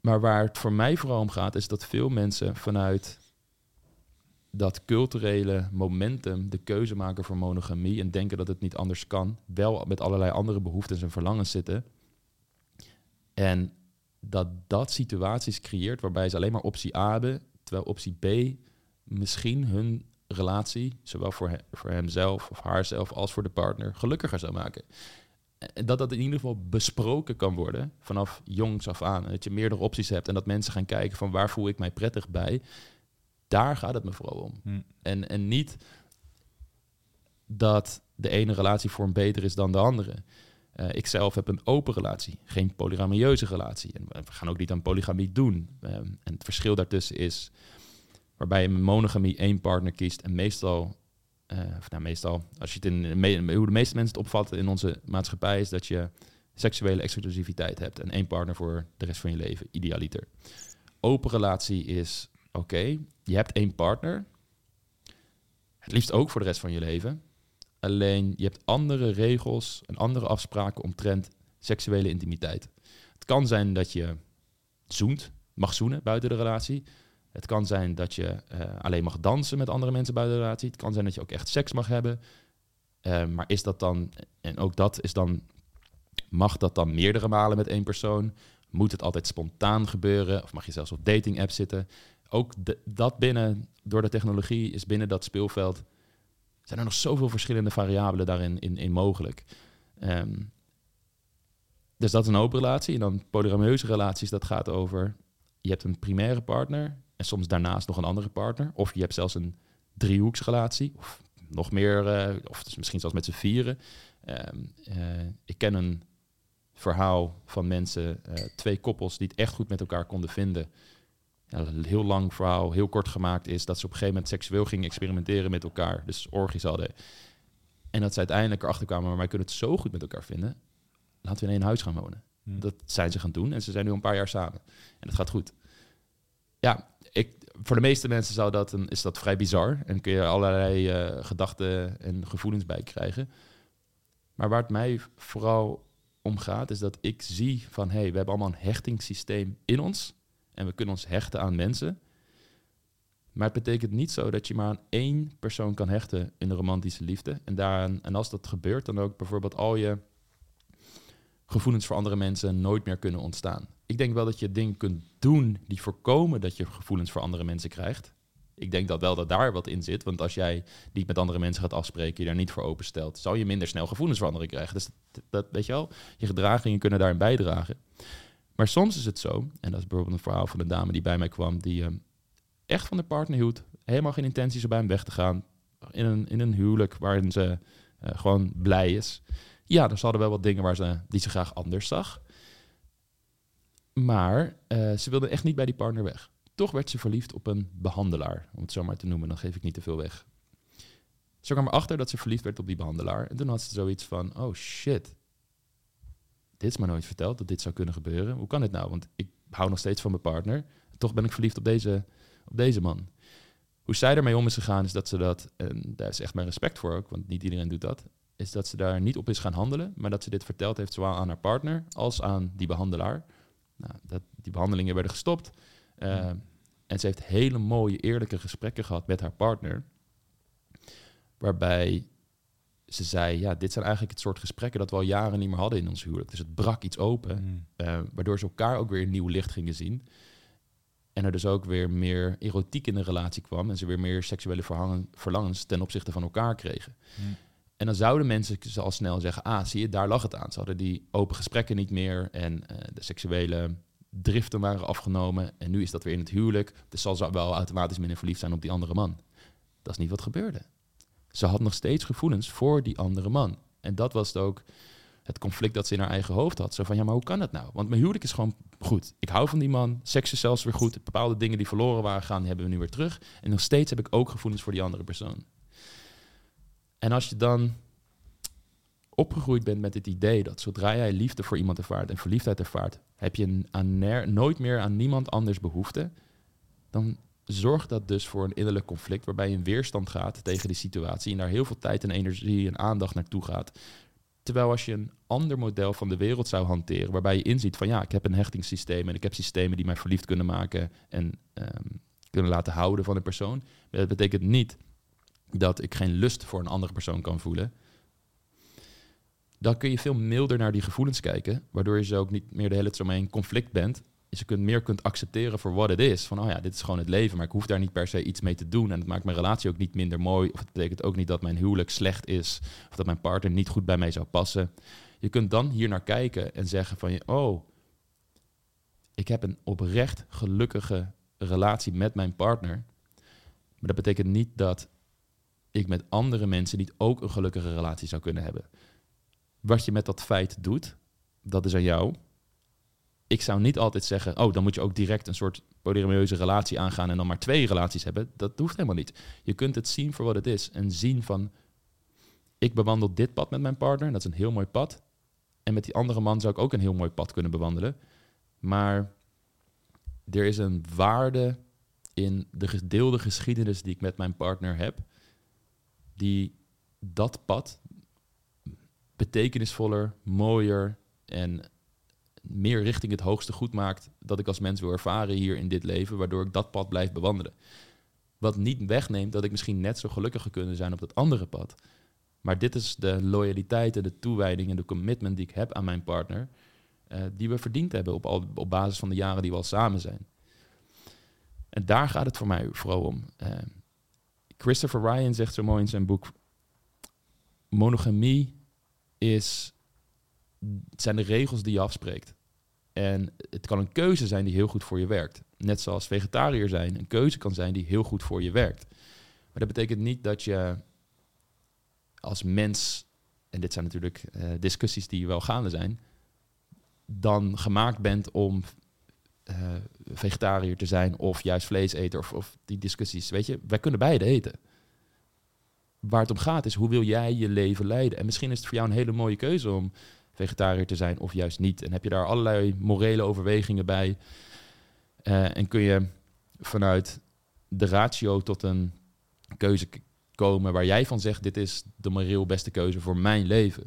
Maar waar het voor mij vooral om gaat, is dat veel mensen vanuit dat culturele momentum de keuze maken voor monogamie en denken dat het niet anders kan, wel met allerlei andere behoeftes en verlangens zitten. En dat dat situaties creëert waarbij ze alleen maar optie A hebben, terwijl optie B misschien hun relatie, zowel voor, voor hemzelf of haarzelf als voor de partner, gelukkiger zou maken. En dat dat in ieder geval besproken kan worden vanaf jongs af aan. Dat je meerdere opties hebt en dat mensen gaan kijken van waar voel ik mij prettig bij. Daar gaat het me vooral om. Hm. En, en niet dat de ene relatievorm beter is dan de andere. Uh, ik zelf heb een open relatie, geen polygamieuze relatie. En we gaan ook niet aan polygamie doen. Um, en het verschil daartussen is waarbij je monogamie één partner kiest en meestal, uh, of nou meestal, als je het in hoe de meeste mensen het opvatten in onze maatschappij is dat je seksuele exclusiviteit hebt en één partner voor de rest van je leven, idealiter. Open relatie is oké, je hebt één partner, het liefst ook voor de rest van je leven. Alleen je hebt andere regels en andere afspraken omtrent seksuele intimiteit. Het kan zijn dat je zoent, mag zoenen buiten de relatie. Het kan zijn dat je uh, alleen mag dansen met andere mensen buiten de relatie. Het kan zijn dat je ook echt seks mag hebben. Uh, maar is dat dan, en ook dat is dan, mag dat dan meerdere malen met één persoon? Moet het altijd spontaan gebeuren? Of mag je zelfs op dating apps zitten? Ook dat binnen, door de technologie, is binnen dat speelveld, zijn er nog zoveel verschillende variabelen daarin in, in mogelijk. Um, dus dat is een open relatie. En dan polygameuze relaties, dat gaat over, je hebt een primaire partner en soms daarnaast nog een andere partner. Of je hebt zelfs een driehoeksrelatie. Of nog meer, uh, of dus misschien zelfs met z'n vieren. Um, uh, ik ken een verhaal van mensen, uh, twee koppels die het echt goed met elkaar konden vinden. Een heel lang verhaal, heel kort gemaakt is dat ze op een gegeven moment seksueel gingen experimenteren met elkaar. Dus orgies hadden. En dat ze uiteindelijk erachter kwamen, maar wij kunnen het zo goed met elkaar vinden. Laten we in één huis gaan wonen. Hmm. Dat zijn ze gaan doen en ze zijn nu een paar jaar samen. En het gaat goed. Ja, voor de meeste mensen zou dat is dat vrij bizar. En kun je allerlei uh, gedachten en gevoelens bij krijgen. Maar waar het mij vooral om gaat, is dat ik zie van... hé, hey, we hebben allemaal een hechtingssysteem in ons. En we kunnen ons hechten aan mensen. Maar het betekent niet zo dat je maar aan één persoon kan hechten in de romantische liefde. En, daaraan, en als dat gebeurt, dan ook bijvoorbeeld al je gevoelens voor andere mensen nooit meer kunnen ontstaan. Ik denk wel dat je dingen kunt doen die voorkomen dat je gevoelens voor andere mensen krijgt. Ik denk dat wel dat daar wat in zit. Want als jij niet met andere mensen gaat afspreken, je daar niet voor openstelt, zal je minder snel gevoelens voor anderen krijgen. Dus dat, weet je wel, je gedragingen kunnen daarin bijdragen. Maar soms is het zo, en dat is bijvoorbeeld een verhaal van een dame die bij mij kwam, die uh, echt van de partner hield, helemaal geen intenties om bij hem weg te gaan, in een, in een huwelijk waarin ze uh, gewoon blij is. Ja, er hadden wel wat dingen waar ze, die ze graag anders zag. Maar uh, ze wilde echt niet bij die partner weg. Toch werd ze verliefd op een behandelaar, om het zo maar te noemen. Dan geef ik niet te veel weg. Ze kwam erachter dat ze verliefd werd op die behandelaar. En toen had ze zoiets van, oh shit. Dit is me nooit verteld, dat dit zou kunnen gebeuren. Hoe kan dit nou? Want ik hou nog steeds van mijn partner. Toch ben ik verliefd op deze, op deze man. Hoe zij ermee om is gegaan, is dat ze dat... En daar is echt mijn respect voor ook, want niet iedereen doet dat is dat ze daar niet op is gaan handelen, maar dat ze dit verteld heeft zowel aan haar partner als aan die behandelaar. Nou, dat, die behandelingen werden gestopt. Uh, en ze heeft hele mooie, eerlijke gesprekken gehad met haar partner. Waarbij ze zei, ja, dit zijn eigenlijk het soort gesprekken dat we al jaren niet meer hadden in ons huwelijk. Dus het brak iets open, mm. uh, waardoor ze elkaar ook weer een nieuw licht gingen zien. En er dus ook weer meer erotiek in de relatie kwam en ze weer meer seksuele verlangens ten opzichte van elkaar kregen. Mm. En dan zouden mensen al snel zeggen, ah, zie je, daar lag het aan. Ze hadden die open gesprekken niet meer en uh, de seksuele driften waren afgenomen. En nu is dat weer in het huwelijk. Dus zal ze wel automatisch minder verliefd zijn op die andere man. Dat is niet wat gebeurde. Ze had nog steeds gevoelens voor die andere man. En dat was ook het conflict dat ze in haar eigen hoofd had. Zo van, ja, maar hoe kan dat nou? Want mijn huwelijk is gewoon goed. Ik hou van die man. Seks is zelfs weer goed. Bepaalde dingen die verloren waren gaan, hebben we nu weer terug. En nog steeds heb ik ook gevoelens voor die andere persoon. En als je dan opgegroeid bent met het idee dat zodra jij liefde voor iemand ervaart en verliefdheid ervaart, heb je nooit meer aan niemand anders behoefte, dan zorgt dat dus voor een innerlijk conflict waarbij je in weerstand gaat tegen die situatie en daar heel veel tijd en energie en aandacht naartoe gaat. Terwijl als je een ander model van de wereld zou hanteren, waarbij je inziet van ja, ik heb een hechtingssysteem en ik heb systemen die mij verliefd kunnen maken en um, kunnen laten houden van een persoon. Dat betekent niet dat ik geen lust voor een andere persoon kan voelen, dan kun je veel milder naar die gevoelens kijken, waardoor je ze ook niet meer de hele tijd zo mee in conflict bent. Je kunt meer kunt accepteren voor wat het is. Van, oh ja, dit is gewoon het leven, maar ik hoef daar niet per se iets mee te doen. En het maakt mijn relatie ook niet minder mooi. Of het betekent ook niet dat mijn huwelijk slecht is. Of dat mijn partner niet goed bij mij zou passen. Je kunt dan hier naar kijken en zeggen van, oh, ik heb een oprecht gelukkige relatie met mijn partner. Maar dat betekent niet dat ik met andere mensen niet ook een gelukkige relatie zou kunnen hebben. Wat je met dat feit doet, dat is aan jou. Ik zou niet altijd zeggen, oh, dan moet je ook direct een soort polyamoreuze relatie aangaan en dan maar twee relaties hebben. Dat hoeft helemaal niet. Je kunt het zien voor wat het is en zien van, ik bewandel dit pad met mijn partner, dat is een heel mooi pad. En met die andere man zou ik ook een heel mooi pad kunnen bewandelen. Maar er is een waarde in de gedeelde geschiedenis die ik met mijn partner heb, die dat pad betekenisvoller, mooier en meer richting het hoogste goed maakt dat ik als mens wil ervaren hier in dit leven, waardoor ik dat pad blijf bewandelen. Wat niet wegneemt dat ik misschien net zo gelukkig kunnen zijn op dat andere pad. Maar dit is de loyaliteit en de toewijding en de commitment die ik heb aan mijn partner, uh, die we verdiend hebben op, op basis van de jaren die we al samen zijn. En daar gaat het voor mij vooral om. Uh, Christopher Ryan zegt zo mooi in zijn boek: monogamie is, zijn de regels die je afspreekt. En het kan een keuze zijn die heel goed voor je werkt. Net zoals vegetariër zijn een keuze kan zijn die heel goed voor je werkt. Maar dat betekent niet dat je als mens, en dit zijn natuurlijk uh, discussies die wel gaande zijn, dan gemaakt bent om uh, vegetariër te zijn of juist vlees eten of, of die discussies. Weet je, wij kunnen beide eten. Waar het om gaat is hoe wil jij je leven leiden? En misschien is het voor jou een hele mooie keuze om vegetariër te zijn of juist niet. En heb je daar allerlei morele overwegingen bij. Uh, en kun je vanuit de ratio tot een keuze komen waar jij van zegt: dit is de moreel beste keuze voor mijn leven.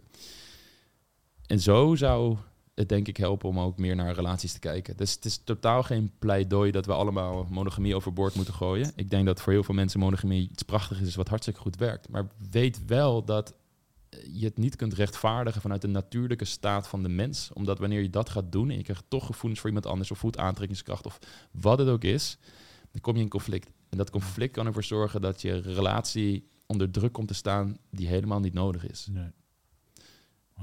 En zo zou het denk ik helpen om ook meer naar relaties te kijken. Dus het is totaal geen pleidooi dat we allemaal monogamie overboord moeten gooien. Ik denk dat voor heel veel mensen monogamie iets prachtigs is wat hartstikke goed werkt. Maar weet wel dat je het niet kunt rechtvaardigen vanuit de natuurlijke staat van de mens. Omdat wanneer je dat gaat doen en je krijgt toch gevoelens voor iemand anders of voet aantrekkingskracht of wat het ook is, dan kom je in conflict. En dat conflict kan ervoor zorgen dat je relatie onder druk komt te staan die helemaal niet nodig is.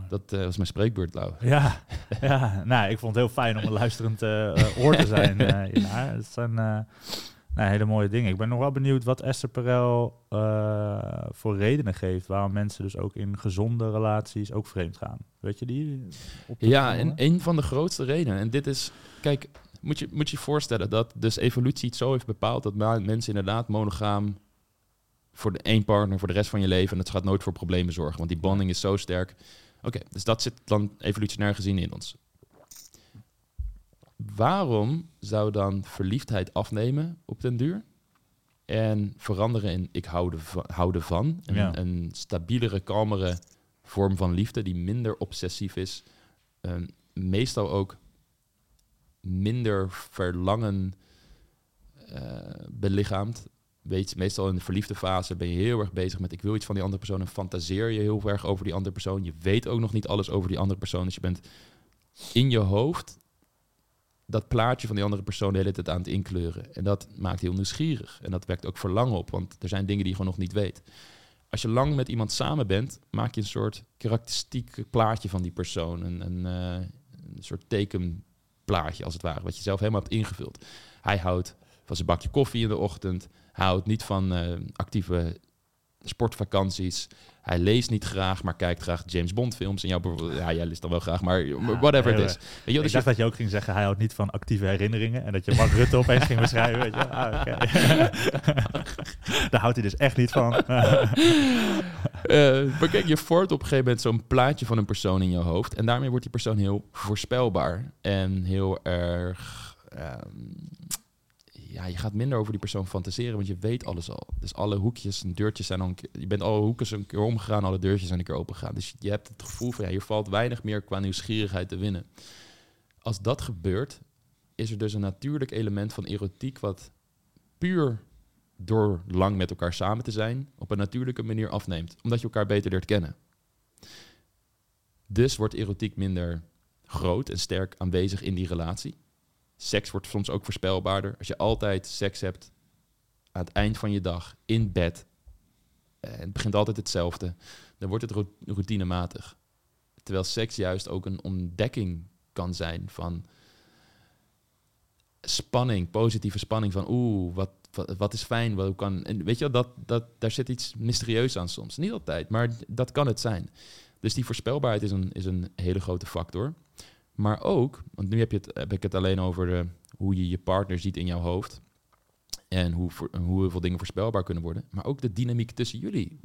Dat uh, was mijn spreekbeurt, Lau. Ja, ja, nou, ik vond het heel fijn om een luisterend uh, oor te zijn. uh, het zijn nou, hele mooie dingen. Ik ben nog wel benieuwd wat Esther Perel voor redenen geeft waarom mensen dus ook in gezonde relaties ook vreemd gaan. Weet je die? ja, en een van de grootste redenen. En dit is, kijk, moet je moet je voorstellen dat dus evolutie het zo heeft bepaald dat mensen inderdaad monogaam voor de één partner voor de rest van je leven en het gaat nooit voor problemen zorgen, want die bonding is zo sterk. Oké, dus dat zit dan evolutionair gezien in ons. Waarom zou dan verliefdheid afnemen op den duur? En veranderen in ik hou van, houden van. Een, een stabielere, kalmere vorm van liefde die minder obsessief is. Um, meestal ook minder verlangen uh, belichaamt weet, meestal in de verliefde fase ben je heel erg bezig met ik wil iets van die andere persoon en fantaseer je heel erg over die andere persoon. Je weet ook nog niet alles over die andere persoon, dus je bent in je hoofd dat plaatje van die andere persoon de hele tijd aan het inkleuren. En dat maakt heel nieuwsgierig. En dat wekt ook verlangen op, want er zijn dingen die je gewoon nog niet weet. Als je lang met iemand samen bent, maak je een soort karakteristiek plaatje van die persoon. Een, een, uh, een soort tekenplaatje, als het ware, wat je zelf helemaal hebt ingevuld. Hij houdt van zijn bakje koffie in de ochtend houdt niet van uh, actieve sportvakanties. Hij leest niet graag, maar kijkt graag James Bond films. En jou, ja, jij leest dan wel graag, maar whatever het is. Weet je, dus ik dacht dat je ook ging zeggen, hij houdt niet van actieve herinneringen. En dat je Mark Rutte opeens ging beschrijven. Weet je? Ah, okay. Daar houdt hij dus echt niet van. uh, maar kijk, je vormt op een gegeven moment zo'n plaatje van een persoon in je hoofd. En daarmee wordt die persoon heel voorspelbaar. En heel erg... Um, ja, je gaat minder over die persoon fantaseren, want je weet alles al. Dus alle hoekjes en deurtjes zijn al je bent alle hoeken een keer omgegaan, alle deurtjes zijn een keer open gegaan. Dus je hebt het gevoel van, ja, hier valt weinig meer qua nieuwsgierigheid te winnen. Als dat gebeurt, is er dus een natuurlijk element van erotiek wat puur door lang met elkaar samen te zijn, op een natuurlijke manier afneemt, omdat je elkaar beter leert kennen. Dus wordt erotiek minder groot en sterk aanwezig in die relatie. Seks wordt soms ook voorspelbaarder. Als je altijd seks hebt aan het eind van je dag in bed, en het begint altijd hetzelfde, dan wordt het routinematig. Terwijl seks juist ook een ontdekking kan zijn van spanning, positieve spanning van oeh, wat, wat, is fijn, wat kan. En weet je, dat, dat, daar zit iets mysterieus aan soms. Niet altijd, maar dat kan het zijn. Dus die voorspelbaarheid is een, is een hele grote factor. Maar ook, want nu heb, je het, heb ik het alleen over hoe je je partner ziet in jouw hoofd. En hoe, hoe veel dingen voorspelbaar kunnen worden. Maar ook de dynamiek tussen jullie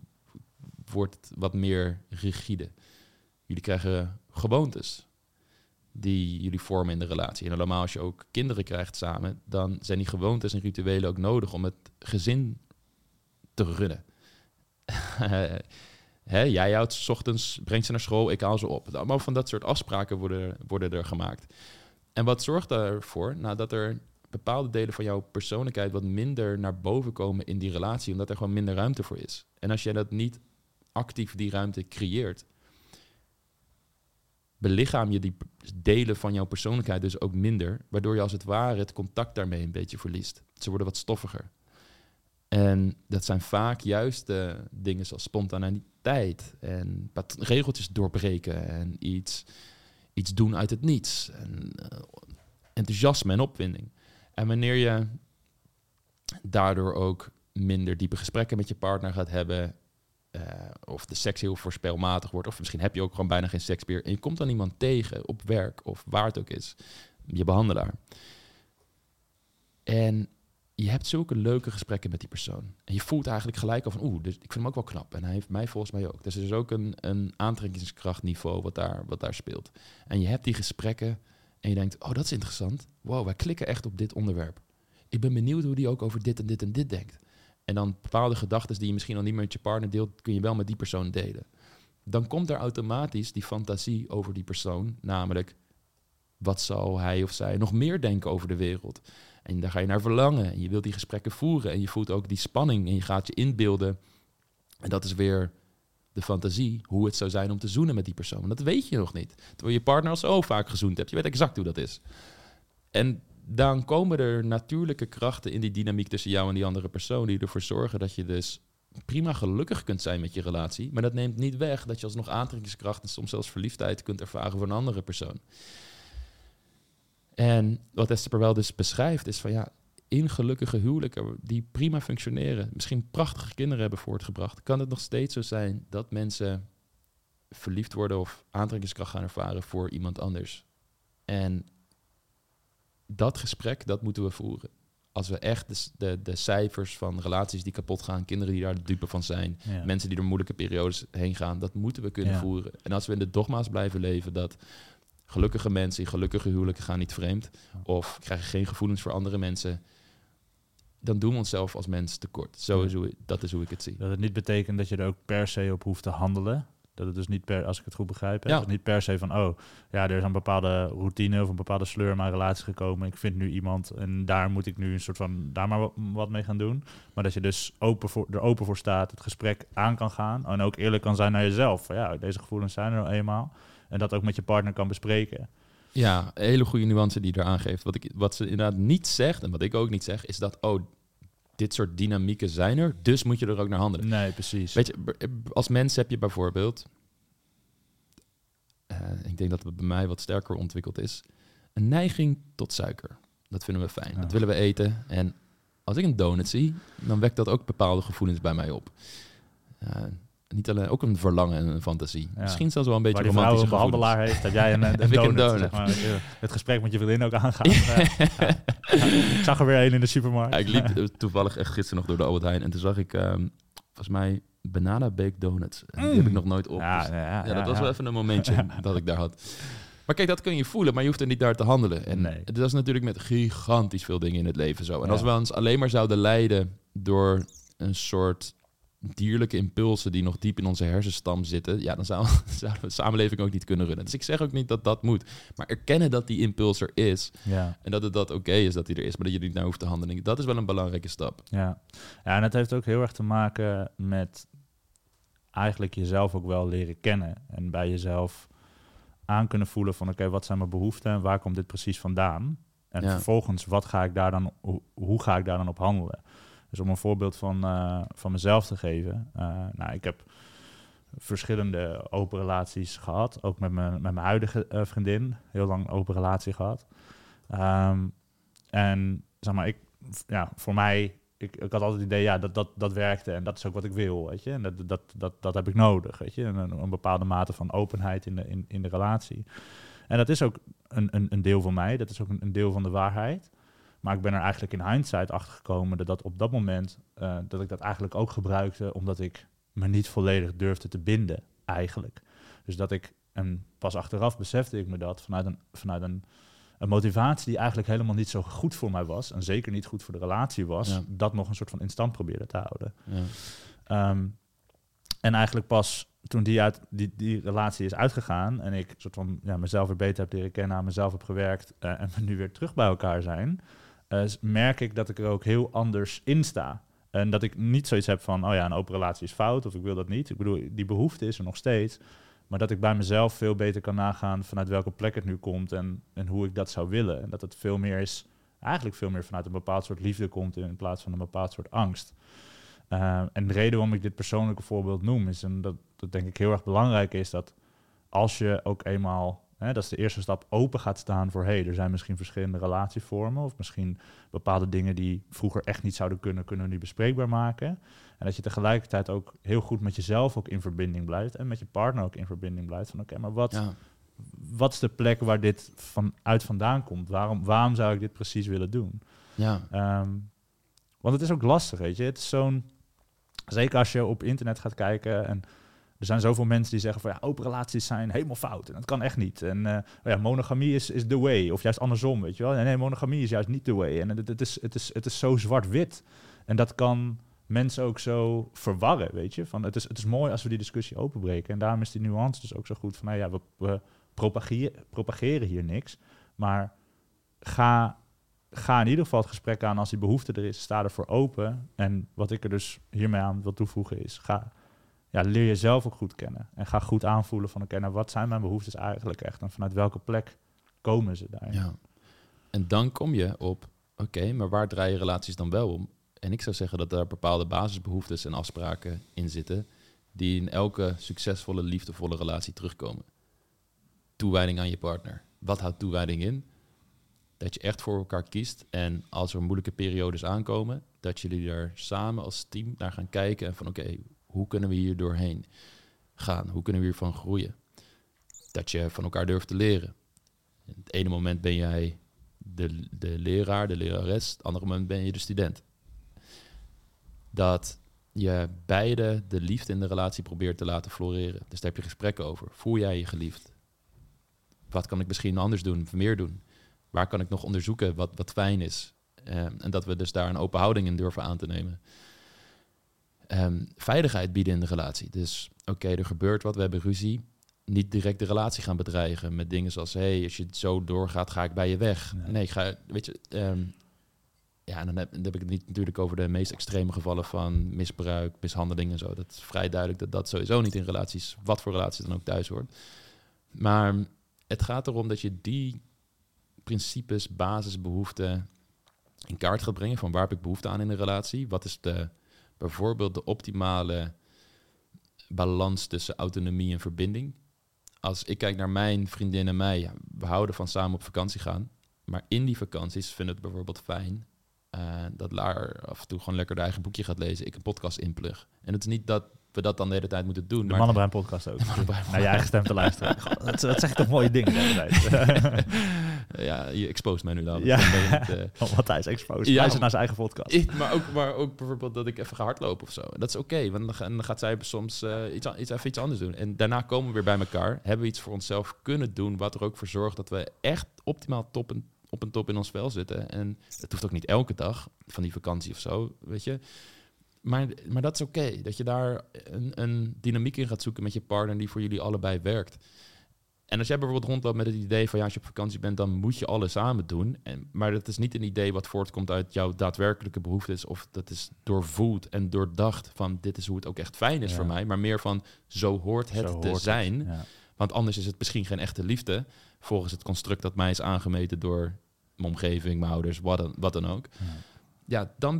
wordt wat meer rigide. Jullie krijgen gewoontes die jullie vormen in de relatie. En normaal als je ook kinderen krijgt samen, dan zijn die gewoontes en rituelen ook nodig om het gezin te runnen. Hè, jij houdt s ochtends, brengt ze naar school, ik haal ze op. Allemaal van dat soort afspraken worden, worden er gemaakt. En wat zorgt ervoor? Nou, dat er bepaalde delen van jouw persoonlijkheid wat minder naar boven komen in die relatie, omdat er gewoon minder ruimte voor is. En als jij dat niet actief die ruimte creëert, belichaam je die delen van jouw persoonlijkheid dus ook minder, waardoor je als het ware het contact daarmee een beetje verliest. Ze worden wat stoffiger. En dat zijn vaak juist de dingen zoals spontaniteit en regeltjes doorbreken en iets, iets doen uit het niets. En, uh, enthousiasme en opwinding. En wanneer je daardoor ook minder diepe gesprekken met je partner gaat hebben, uh, of de seks heel voorspelmatig wordt, of misschien heb je ook gewoon bijna geen seks meer, en je komt dan iemand tegen op werk of waar het ook is, je behandelaar. En je hebt zulke leuke gesprekken met die persoon. En je voelt eigenlijk gelijk al van, oeh, dus ik vind hem ook wel knap. En hij heeft mij volgens mij ook. Dus er is ook een, een aantrekkingskrachtniveau wat daar, wat daar speelt. En je hebt die gesprekken en je denkt, oh, dat is interessant. Wow, wij klikken echt op dit onderwerp. Ik ben benieuwd hoe die ook over dit en dit en dit denkt. En dan bepaalde gedachten die je misschien al niet met je partner deelt, kun je wel met die persoon delen. Dan komt er automatisch die fantasie over die persoon, namelijk wat zal hij of zij nog meer denken over de wereld? En daar ga je naar verlangen. En je wilt die gesprekken voeren. En je voelt ook die spanning. En je gaat je inbeelden. En dat is weer de fantasie. Hoe het zou zijn om te zoenen met die persoon. Dat weet je nog niet. Terwijl je partner al zo vaak gezoend hebt. Je weet exact hoe dat is. En dan komen er natuurlijke krachten in die dynamiek tussen jou en die andere persoon. Die ervoor zorgen dat je dus prima gelukkig kunt zijn met je relatie. Maar dat neemt niet weg dat je alsnog aantrekkingskracht en soms zelfs verliefdheid kunt ervaren voor een andere persoon. En wat Esther wel dus beschrijft is van ja, in gelukkige huwelijken die prima functioneren, misschien prachtige kinderen hebben voortgebracht, kan het nog steeds zo zijn dat mensen verliefd worden of aantrekkingskracht gaan ervaren voor iemand anders. En dat gesprek, dat moeten we voeren. Als we echt de, de, de cijfers van relaties die kapot gaan, kinderen die daar de dupe van zijn, mensen die door moeilijke periodes heen gaan, dat moeten we kunnen voeren. En als we in de dogma's blijven leven dat gelukkige mensen in gelukkige huwelijken gaan niet vreemd of krijgen geen gevoelens voor andere mensen, dan doen we onszelf als mens tekort. Zo is hoe, dat is hoe ik het zie. Dat het niet betekent dat je er ook per se op hoeft te handelen. Dat het dus niet per, als ik het goed begrijp, hè, ja. niet per se van, oh, ja, er is een bepaalde routine of een bepaalde sleur in mijn relatie gekomen. Ik vind nu iemand en daar moet ik nu een soort van, daar maar wat mee gaan doen. Maar dat je dus open voor, er open voor staat, het gesprek aan kan gaan en ook eerlijk kan zijn naar jezelf. Van, ja, deze gevoelens zijn er al eenmaal. En dat ook met je partner kan bespreken. Ja, hele goede nuance die er aangeeft. Wat, ik, wat ze inderdaad niet zegt, en wat ik ook niet zeg, is dat, oh, dit soort dynamieken zijn er, dus moet je er ook naar handelen. Nee, precies. Weet je, als mens heb je bijvoorbeeld, uh, ik denk dat het bij mij wat sterker ontwikkeld is, een neiging tot suiker. Dat vinden we fijn. Dat willen we eten. En als ik een donut zie, dan wekt dat ook bepaalde gevoelens bij mij op. Uh, niet alleen, ook een verlangen en een fantasie. Misschien zelfs wel een beetje Waar romantische een behandelaar heeft, dat jij een, een, een donut, donut. Zeg maar, het gesprek met je vriendin ook aangaan. ik zag er weer een in de supermarkt. ik liep toevallig echt gisteren nog door de Albert Heijn en toen zag ik, um, volgens mij, banana baked donuts. En die heb ik nog nooit op. Ja, dus, ja, dat was wel even een momentje dat ik daar had. Maar kijk, dat kun je voelen, maar je hoeft er niet daar te handelen. En nee. dat is natuurlijk met gigantisch veel dingen in het leven zo. En als we ons alleen maar zouden leiden door een soort dierlijke impulsen die nog diep in onze hersenstam zitten, ja, dan zou, zou de samenleving ook niet kunnen runnen. Dus ik zeg ook niet dat dat moet. Maar erkennen dat die impuls er is ja. en dat het dat oké is dat die er is, maar dat je niet naar hoeft te handelen. Dat is wel een belangrijke stap. Ja. ja, en het heeft ook heel erg te maken met eigenlijk jezelf ook wel leren kennen en bij jezelf aan kunnen voelen van oké, wat zijn mijn behoeften en waar komt dit precies vandaan? En vervolgens, wat ga ik daar dan, hoe, hoe ga ik daar dan op handelen? Dus om een voorbeeld van, uh, van mezelf te geven. Uh, nou, ik heb verschillende open relaties gehad. Ook met mijn, met mijn huidige uh, vriendin. Heel lang open relatie gehad. Um, en zeg maar, ik, ja, voor mij ik, ik had altijd het idee, ja, dat, dat, dat werkte en dat is ook wat ik wil, weet je. En dat, dat, dat, dat heb ik nodig, weet je. Een, een bepaalde mate van openheid in de, in, in de relatie. En dat is ook een, een, een deel van mij, dat is ook een, een deel van de waarheid. Maar ik ben er eigenlijk in hindsight achter gekomen dat, dat op dat moment, uh, dat ik dat eigenlijk ook gebruikte omdat ik me niet volledig durfde te binden, eigenlijk. Dus dat ik, en pas achteraf besefte ik me dat vanuit een, vanuit een een motivatie die eigenlijk helemaal niet zo goed voor mij was, en zeker niet goed voor de relatie was, dat nog een soort van in stand probeerde te houden. Ja. Ehm, en eigenlijk pas toen die, uit, die, die relatie is uitgegaan en ik soort van ja, mezelf weer beter heb leren kennen, aan mezelf heb gewerkt uh, en we nu weer terug bij elkaar zijn, uh, merk ik dat ik er ook heel anders in sta. En dat ik niet zoiets heb van, oh ja, een open relatie is fout of ik wil dat niet. Ik bedoel, die behoefte is er nog steeds. Maar dat ik bij mezelf veel beter kan nagaan vanuit welke plek het nu komt en, en hoe ik dat zou willen. En dat het veel meer is, eigenlijk veel meer vanuit een bepaald soort liefde komt in plaats van een bepaald soort angst. Uh, en de reden waarom ik dit persoonlijke voorbeeld noem, is en dat, dat denk ik heel erg belangrijk is dat als je ook eenmaal Hè, dat is de eerste stap, open gaat staan voor... hey, er zijn misschien verschillende relatievormen... of misschien bepaalde dingen die vroeger echt niet zouden kunnen... kunnen we nu bespreekbaar maken. En dat je tegelijkertijd ook heel goed met jezelf ook in verbinding blijft... en met je partner ook in verbinding blijft. Van oké, maar wat, wat is de plek waar dit vanuit vandaan komt? Waarom, waarom zou ik dit precies willen doen? Ja. Ehm, want het is ook lastig, weet je. Het is zo'n... Zeker als je op internet gaat kijken... en er zijn zoveel mensen die zeggen van ja, open relaties zijn helemaal fout. En dat kan echt niet. En uh, ja, monogamie is, is the way. Of juist andersom, weet je wel. Nee, monogamie is juist niet the way. En het, het, is, het, is, het is zo zwart-wit. En dat kan mensen ook zo verwarren, weet je. Van, het, is, het is mooi als we die discussie openbreken. En daarom is die nuance dus ook zo goed van... Nou ja, we, we propageren, propageren hier niks. Maar ga, ga in ieder geval het gesprek aan als die behoefte er is. Sta ervoor open. En wat ik er dus hiermee aan wil toevoegen is... ga ja, leer jezelf ook goed kennen. En ga goed aanvoelen van, oké, nou wat zijn mijn behoeftes eigenlijk echt? En vanuit welke plek komen ze daar? Ja. En dan kom je op, oké, maar waar draaien relaties dan wel om? En ik zou zeggen dat daar bepaalde basisbehoeftes en afspraken in zitten... die in elke succesvolle, liefdevolle relatie terugkomen. Toewijding aan je partner. Wat houdt toewijding in? Dat je echt voor elkaar kiest en als er moeilijke periodes aankomen... dat jullie er samen als team naar gaan kijken en van oké, hoe kunnen we hier doorheen gaan? Hoe kunnen we hiervan groeien? Dat je van elkaar durft te leren. In het ene moment ben jij de, de leraar, de lerares. Het andere moment ben je de student. Dat je beide de liefde in de relatie probeert te laten floreren. Dus daar heb je gesprekken over. Voel jij je geliefd? Wat kan ik misschien anders doen, meer doen? Waar kan ik nog onderzoeken wat, wat fijn is? Uh, en dat we dus daar een open houding in durven aan te nemen. Ehm, veiligheid bieden in de relatie. Dus oké, er gebeurt wat, we hebben ruzie. Niet direct de relatie gaan bedreigen met dingen zoals: hey, als je het zo doorgaat, ga ik bij je weg. Nee, ik ga, weet je, ehm, ja, dan heb, dan heb ik het niet natuurlijk over de meest extreme gevallen van misbruik, mishandeling en zo. Dat is vrij duidelijk dat dat sowieso niet in relaties, wat voor relaties dan ook thuis hoort. Maar het gaat erom dat je die principes, basisbehoeften in kaart gaat brengen van waar heb ik behoefte aan in een relatie? Wat is de bijvoorbeeld de optimale balans tussen autonomie en verbinding. Als ik kijk naar mijn vriendin en mij, we houden van samen op vakantie gaan. Maar in die vakanties vind ik het bijvoorbeeld fijn uh, dat Laar af en toe gewoon lekker de eigen boekje gaat lezen. Ik een podcast inplug. En het is niet dat we dat dan de hele tijd moeten doen. De maar... Mannenbrein podcast ook. Naar je eigen stem te luisteren. dat, dat zegt toch mooie dingen de hele tijd. ja, je exposed mij nu dan. Ja. uh, Wat hij is exposed. Ja, naar zijn eigen podcast. Ik, maar, ook, maar ook bijvoorbeeld dat ik even ga hardlopen of zo. Dat is oké, want dan, gaat zij soms uh, iets, iets, even iets anders doen. En daarna komen we weer bij elkaar. Hebben we iets voor onszelf kunnen doen, wat er ook voor zorgt dat we echt optimaal top en, op een top in ons vel zitten. En het hoeft ook niet elke dag van die vakantie of zo, weet je. Maar, maar dat is oké, dat je daar een, een dynamiek in gaat zoeken met je partner die voor jullie allebei werkt. En als jij bijvoorbeeld rondloopt met het idee van ja, als je op vakantie bent, dan moet je alles samen doen. En, maar dat is niet een idee wat voortkomt uit jouw daadwerkelijke behoeftes. Of dat is doorvoed en doordacht van dit is hoe het ook echt fijn is voor mij. Maar meer van zo hoort het te zijn. Want anders is het misschien geen echte liefde. Volgens het construct dat mij is aangemeten door mijn omgeving, mijn ouders, wat dan, wat dan ook. Ja, ja dan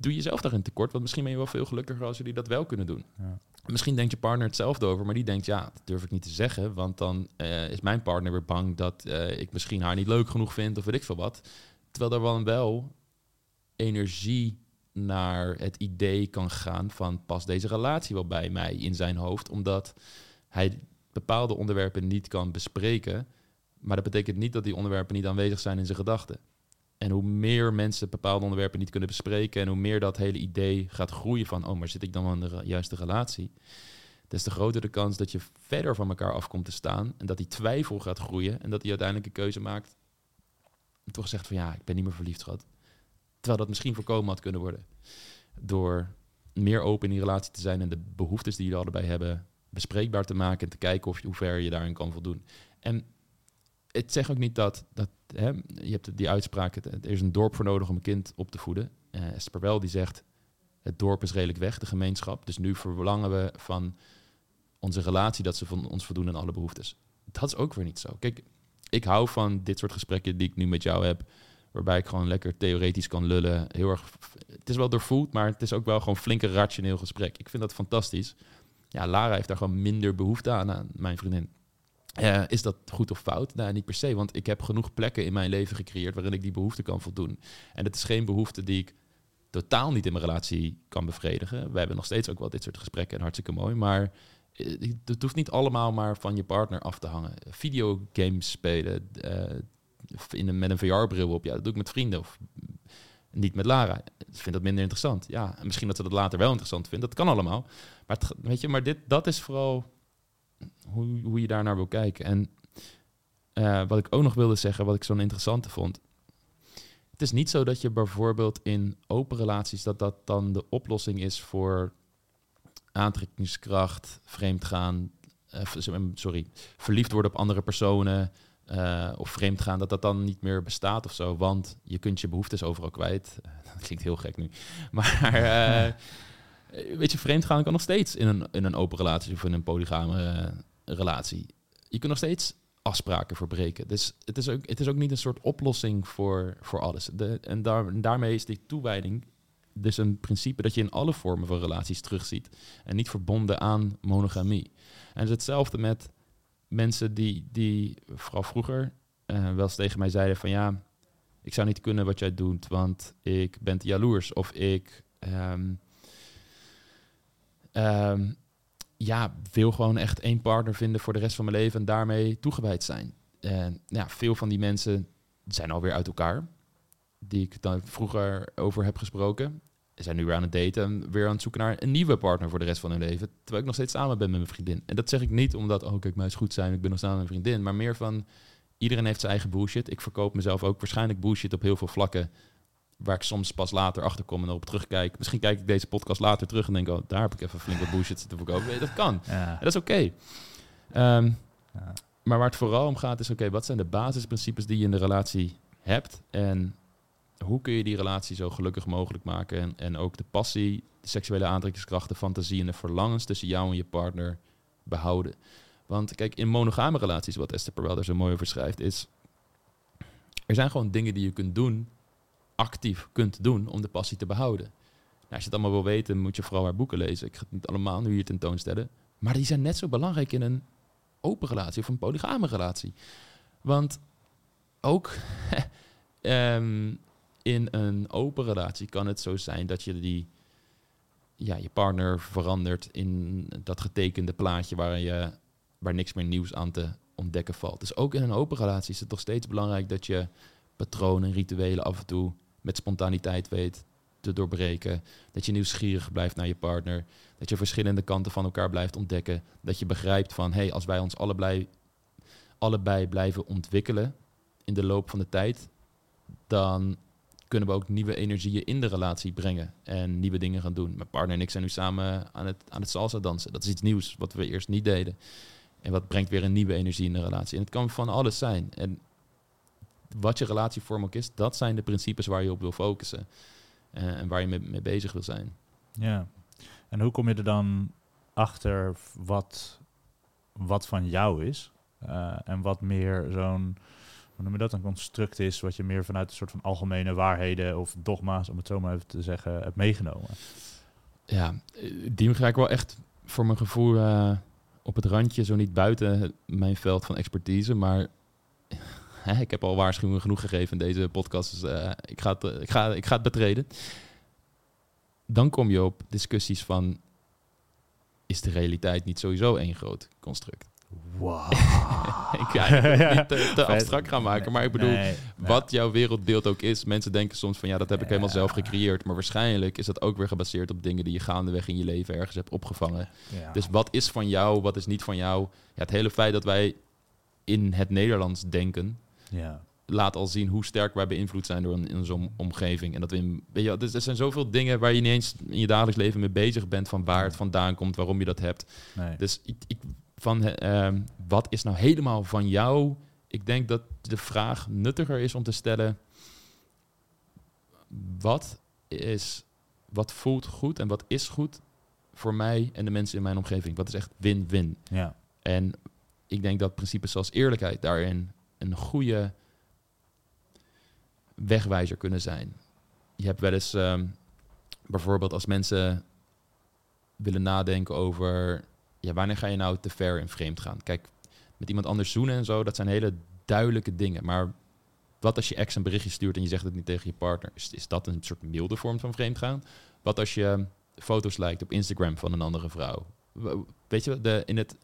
doe je jezelf daarin tekort. Want misschien ben je wel veel gelukkiger als jullie dat wel kunnen doen. Ja. Misschien denkt je partner hetzelfde over, maar die denkt, ja, dat durf ik niet te zeggen. Want dan uh, is mijn partner weer bang dat uh, ik misschien haar niet leuk genoeg vind of weet ik veel wat. Terwijl er wel, wel energie naar het idee kan gaan van past deze relatie wel bij mij in zijn hoofd, omdat hij bepaalde onderwerpen niet kan bespreken. Maar dat betekent niet dat die onderwerpen niet aanwezig zijn in zijn gedachten. En hoe meer mensen bepaalde onderwerpen niet kunnen bespreken en hoe meer dat hele idee gaat groeien van, oh, maar zit ik dan wel in de juiste relatie? Des te groter de kans dat je verder van elkaar af komt te staan en dat die twijfel gaat groeien en dat hij uiteindelijk een keuze maakt en toch zegt van ja, ik ben niet meer verliefd, schat. Terwijl dat misschien voorkomen had kunnen worden door meer open in die relatie te zijn en de behoeftes die jullie allebei hebben bespreekbaar te maken en te kijken of je, hoe ver je daarin kan voldoen. En het zegt ook niet dat, dat hè, je hebt die uitspraak, er is een dorp voor nodig om een kind op te voeden. Perel die zegt, het dorp is redelijk weg, de gemeenschap. Dus nu verlangen we van onze relatie dat ze van ons voldoen aan alle behoeftes. Dat is ook weer niet zo. Kijk, ik hou van dit soort gesprekken die ik nu met jou heb, waarbij ik gewoon lekker theoretisch kan lullen. Heel erg, het is wel doorvoeld, maar het is ook wel gewoon flink een rationeel gesprek. Ik vind dat fantastisch. Ja, Lara heeft daar gewoon minder behoefte aan mijn vriendin. Eh, is dat goed of fout? Nou, niet per se, want ik heb genoeg plekken in mijn leven gecreëerd waarin ik die behoefte kan voldoen. En het is geen behoefte die ik totaal niet in mijn relatie kan bevredigen. We hebben nog steeds ook wel dit soort gesprekken en hartstikke mooi, maar eh, het hoeft niet allemaal maar van je partner af te hangen. Videogames spelen eh, in een, met een VR-bril op, ja, dat doe ik met vrienden of niet met Lara. Ik vind dat minder interessant. Ja, en misschien dat ze dat later wel interessant vindt. Dat kan allemaal. Maar, weet je, maar dit, dat is vooral hoe, hoe je daar naar wil kijken. En eh, wat ik ook nog wilde zeggen, wat ik zo'n interessante vond. Het is niet zo dat je bijvoorbeeld in open relaties... dat dat dan de oplossing is voor aantrekkingskracht, vreemdgaan... eh, sorry, verliefd worden op andere personen... eh, of vreemdgaan, dat dat dan niet meer bestaat of zo. Want je kunt je behoeftes overal kwijt. dat klinkt heel gek nu. Maar... Weet je, vreemdgaan kan nog steeds in een, in een open relatie of in een polygame relatie. Je kunt nog steeds afspraken verbreken. Dus het is ook, het is ook niet een soort oplossing voor, voor alles. De, en, daar, en daarmee is die toewijding dus een principe dat je in alle vormen van relaties terugziet. En niet verbonden aan monogamie. En het is hetzelfde met mensen die, die vooral vroeger eh, wel eens tegen mij zeiden van ja, ik zou niet kunnen wat jij doet, want ik ben te jaloers. Of ik... ehm, Ehm, ja, wil gewoon echt één partner vinden voor de rest van mijn leven en daarmee toegewijd zijn. En ja, veel van die mensen zijn alweer uit elkaar, die ik dan vroeger over heb gesproken. Zijn nu weer aan het daten en weer aan het zoeken naar een nieuwe partner voor de rest van hun leven. Terwijl ik nog steeds samen ben met mijn vriendin. En dat zeg ik niet omdat, oh kijk, mij is goed zijn, ik ben nog samen met mijn vriendin. Maar meer van, iedereen heeft zijn eigen bullshit. Ik verkoop mezelf ook waarschijnlijk bullshit op heel veel vlakken waar ik soms pas later achter kom en erop terugkijk. Misschien kijk ik deze podcast later terug en denk, oh, daar heb ik even flink wat bullshit zitten verkopen. Nee, dat kan. Ja. En dat is oké. Ehm, Ja. maar waar het vooral om gaat is, oké, wat zijn de basisprincipes die je in de relatie hebt? En hoe kun je die relatie zo gelukkig mogelijk maken? En, en ook de passie, de seksuele aantrekkingskracht, de fantasie en de verlangens tussen jou en je partner behouden. Want kijk, in monogame relaties, wat Esther Perel daar zo mooi over schrijft, is... Er zijn gewoon dingen die je kunt doen actief kunt doen om de passie te houden. Nou, als je het allemaal wil weten, moet je vooral haar boeken lezen. Ik ga het niet allemaal nu hier tentoonstellen. Maar die zijn net zo belangrijk in een open relatie of een polygame relatie. Want ook ehm, in een open relatie kan het zo zijn dat je die, ja, je partner verandert in dat getekende plaatje waar, je, waar niks meer nieuws aan te ontdekken valt. Dus ook in een open relatie is het toch steeds belangrijk dat je patronen en rituelen af en toe met spontaniteit weet te doorbreken. Dat je nieuwsgierig blijft naar je partner. Dat je verschillende kanten van elkaar blijft ontdekken. Dat je begrijpt van, hey, als wij ons allebei, allebei blijven ontwikkelen in de loop van de tijd, dan kunnen we ook nieuwe energieën in de relatie brengen en nieuwe dingen gaan doen. Mijn partner en ik zijn nu samen aan het, aan het salsa dansen. Dat is iets nieuws wat we eerst niet deden. En wat brengt weer een nieuwe energie in de relatie. En het kan van alles zijn. En wat je relatievorm ook is, dat zijn de principes waar je op wil focussen. Uh, en waar je mee, mee, bezig wil zijn. Ja. En hoe kom je er dan achter wat, wat van jou is? Uh, en wat meer zo'n, hoe noem je dat, een construct is... wat je meer vanuit een soort van algemene waarheden of dogma's... om het zo maar even te zeggen, hebt meegenomen? Ja, die ga ik wel echt voor mijn gevoel uh, op het randje... zo niet buiten mijn veld van expertise, maar ik heb al waarschuwingen genoeg gegeven in deze podcast, dus uh, ik, ga het, ik, ga, ik ga het betreden. dan kom je op discussies van... is de realiteit niet sowieso één groot construct? Wow. ik ga het niet te, abstract gaan maken, maar ik bedoel... Nee, Wat jouw wereldbeeld ook is, mensen denken soms van ja, dat heb ik helemaal zelf gecreëerd. Maar waarschijnlijk is dat ook weer gebaseerd op dingen die je gaandeweg in je leven ergens hebt opgevangen. ja. Dus wat is van jou, wat is niet van jou? Ja, het hele feit dat wij in het Nederlands denken, ja. laat al zien hoe sterk wij beïnvloed zijn door een, in zo'n omgeving. En dat we in, weet je, er zijn zoveel dingen waar je niet eens in je dagelijks leven mee bezig bent, van waar het vandaan komt, waarom je dat hebt. Nee. Dus ik, ik, van, eh, ehm, wat is nou helemaal van jou? Ik denk dat de vraag nuttiger is om te stellen: wat is, wat voelt goed en wat is goed voor mij en de mensen in mijn omgeving? Wat is echt win-win? ja. En ik denk dat principes zoals eerlijkheid daarin een goede wegwijzer kunnen zijn. Je hebt wel eens ehm, bijvoorbeeld als mensen willen nadenken over ja, wanneer ga je nou te ver in vreemd gaan? Kijk, met iemand anders zoenen en zo, dat zijn hele duidelijke dingen. Maar wat als je ex een berichtje stuurt en je zegt het niet tegen je partner? Is, is dat een soort milde vorm van vreemd gaan? Wat als je foto's lijkt op Instagram van een andere vrouw? Weet je, de, in het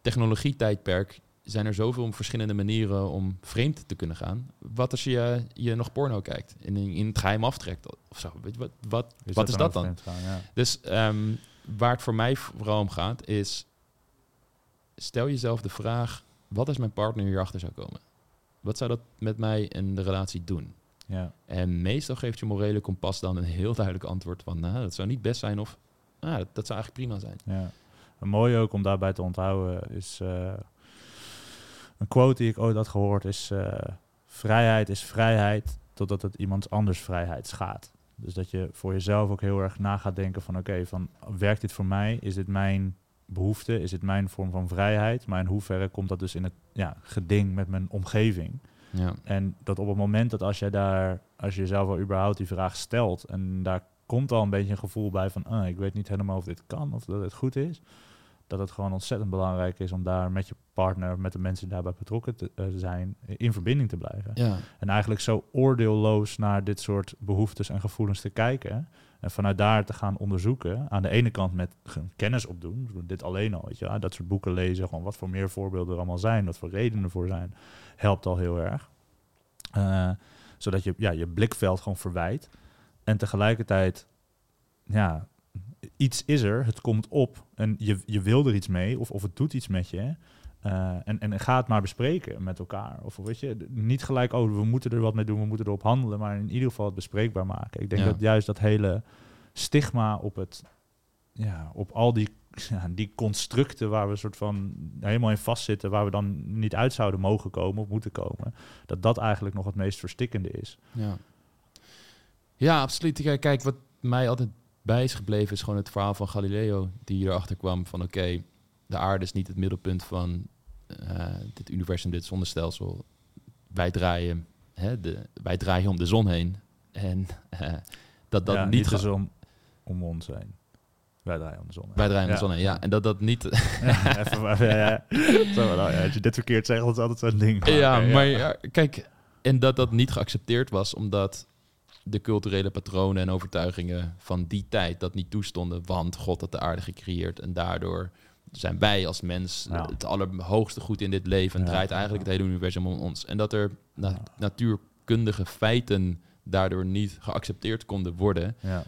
technologietijdperk zijn er zoveel verschillende manieren om vreemd te kunnen gaan. Wat als je je nog porno kijkt en in, in het geheim aftrekt of zo? Weet je, wat, wat, wat is dat dan? vreemd gaan? Ja. Dus ehm, waar het voor mij vooral om gaat is... stel jezelf de vraag... wat als mijn partner hierachter zou komen? Wat zou dat met mij en de relatie doen? Ja. En meestal geeft je morele kompas dan een heel duidelijk antwoord van... nou, dat zou niet best zijn of... ah, dat, dat zou eigenlijk prima zijn. Ja. En mooi ook om daarbij te onthouden is eh, een quote die ik ooit had gehoord is eh, vrijheid is vrijheid totdat het iemand anders vrijheid schaadt. Dus dat je voor jezelf ook heel erg na gaat denken van oké, van werkt dit voor mij? Is dit mijn behoefte? Is dit mijn vorm van vrijheid? Maar in hoeverre komt dat dus in het ja, geding met mijn omgeving? Ja, En dat op het moment dat als jij daar, als je jezelf al überhaupt die vraag stelt en daar komt al een beetje een gevoel bij van, ah, ik weet niet helemaal of dit kan of dat het goed is, dat het gewoon ontzettend belangrijk is om daar met je partner, met de mensen die daarbij betrokken te eh, zijn, in verbinding te blijven. ja, En eigenlijk zo oordeelloos naar dit soort behoeftes en gevoelens te kijken. En vanuit daar te gaan onderzoeken. Aan de ene kant met kennis opdoen. Dit alleen al, weet je, dat soort boeken lezen. Gewoon wat voor meer voorbeelden er allemaal zijn. Wat voor redenen ervoor zijn. Helpt al heel erg. Eh, zodat je ja, je blikveld gewoon verwijt. En tegelijkertijd, ja, iets is er. Het komt op. En je, je wil er iets mee. Of, of het doet iets met je. Eh, en, en ga het maar bespreken met elkaar. Of weet je, niet gelijk, oh, we moeten er wat mee doen, we moeten erop handelen, maar in ieder geval het bespreekbaar maken. Ik denk Ja. dat juist dat hele stigma op het, ja, op al die, ja, die constructen waar we soort van helemaal in vastzitten, waar we dan niet uit zouden mogen komen of moeten komen, dat dat eigenlijk nog het meest verstikkende is. ja. Ja, absoluut. Kijk, wat mij altijd bij is gebleven is gewoon het verhaal van Galileo, die erachter kwam van oké, de aarde is niet het middelpunt van eh, dit universum, dit zonnestelsel. Wij draaien, hè, de, wij draaien om de zon heen. En eh, dat dat ja, niet... ge- dus om, ons heen. Wij draaien om de zon. wij draaien om Ja. de zon heen, ja. En dat dat niet... Ja, even, maar- ja. Zo, nou, als je dit verkeerd zegt, dat is altijd zo'n ding. ja, maar kijk, en dat dat niet geaccepteerd was, omdat de culturele patronen en overtuigingen van die tijd dat niet toestonden, want God had de aarde gecreëerd en daardoor zijn wij als mens Ja. het allerhoogste goed in dit leven en draait eigenlijk het hele universum om ons. En dat er na- natuurkundige feiten daardoor niet geaccepteerd konden worden, Ja,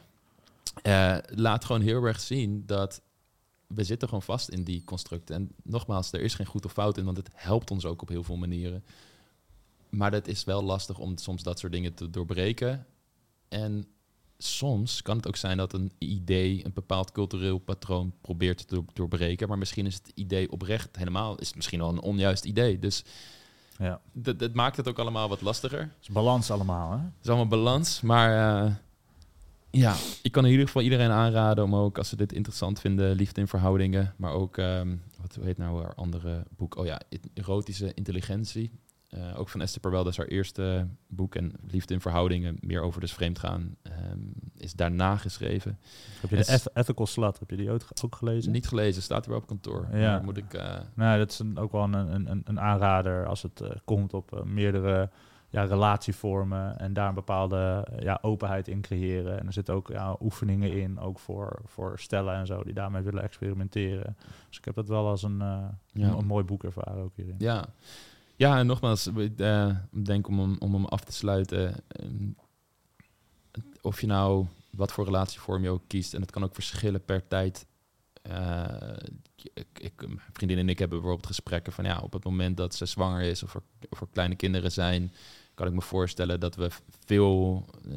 eh, laat gewoon heel erg zien dat we zitten gewoon vast in die constructen. En nogmaals, er is geen goed of fout in, want het helpt ons ook op heel veel manieren. Maar het is wel lastig om soms dat soort dingen te doorbreken. En soms kan het ook zijn dat een idee een bepaald cultureel patroon probeert te door- doorbreken. Maar misschien is het idee oprecht helemaal, is het misschien wel een onjuist idee. Dus ja. dat, dat maakt het ook allemaal wat lastiger. Het is balans allemaal, hè? Het is allemaal balans, maar eh, ja, ik kan in ieder geval iedereen aanraden om ook, als ze dit interessant vinden, liefde in verhoudingen, maar ook, ehm, wat hoe heet nou haar andere boek? Oh ja, erotische intelligentie. Eh, ook van Esther Perel, dat is haar eerste boek. En Liefde in Verhoudingen, meer over dus vreemdgaan, ehm, is daarna geschreven. Heb je de Eth- Ethical Slut, heb je die ook, gelezen? Niet gelezen, staat hier wel op kantoor. Ja. Maar moet ik... eh, Nou, dat is een, ook wel een, een, een, aanrader als het eh, komt op meerdere ja, relatie vormen en daar een bepaalde ja, openheid in creëren. En er zitten ook ja, oefeningen in, ook voor, voor stellen en zo, die daarmee willen experimenteren. Dus ik heb dat wel als een, Ja. een, een mooi boek ervaren ook hierin. Ja, ja en nogmaals, ik eh, denk om hem, om af te sluiten. ehm, of je nou wat voor relatievorm je ook kiest, en het kan ook verschillen per tijd. Eh, ik, ik, mijn vriendin en ik hebben bijvoorbeeld gesprekken van ja, op het moment dat ze zwanger is of er, of er kleine kinderen zijn, kan ik me voorstellen dat we veel eh,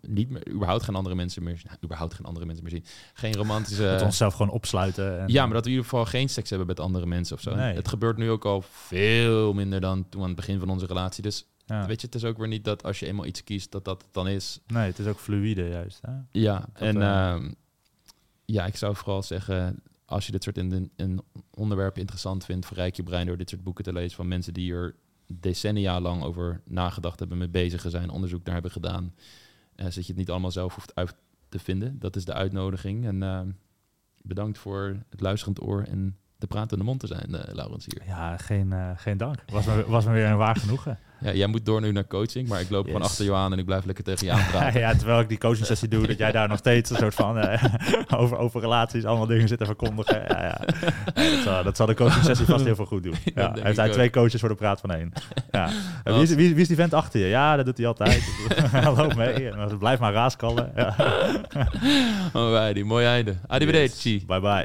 niet meer, überhaupt geen andere mensen meer, nou, überhaupt geen andere mensen meer zien, geen romantische. Dat we onszelf gewoon opsluiten. En, Ja, maar dat we in ieder geval geen seks hebben met andere mensen of zo. Nee. Het gebeurt nu ook al veel minder dan toen aan het begin van onze relatie. Dus ja. weet je, het is ook weer niet dat als je eenmaal iets kiest, dat dat het dan is. Nee, het is ook fluïde juist. Hè? Ja, Dat, en eh, ehm, ja, ik zou vooral zeggen, als je dit soort in, in onderwerpen interessant vindt, verrijk je brein door dit soort boeken te lezen van mensen die er decennia lang over nagedacht hebben, mee bezig zijn, onderzoek naar hebben gedaan. Eh zodat je het niet allemaal zelf hoeft uit te vinden. Dat is de uitnodiging. En ehm, bedankt voor het luisterend oor en de pratende mond te zijn, eh Laurens hier. Ja, geen, eh, geen dank. Was me, was me weer een waar genoegen. Ja, jij moet door nu naar coaching, maar ik loop gewoon Yes. achter je aan en ik blijf lekker tegen je aan praten. ja, terwijl ik die coaching sessie doe, dat jij daar nog steeds een soort van eh, over, over relaties allemaal dingen zit te verkondigen. Ja, ja. Ja, dat, zal, dat zal de coaching sessie vast heel veel goed doen. Ja, hij heeft twee coaches voor de praat van één. Ja. Wie, is, wie, wie is die vent achter je? Ja, dat doet hij altijd. Loop mee. En blijf maar raaskallen. Ja. Alrighty, mooi einde. Arrivederci. Bye bye.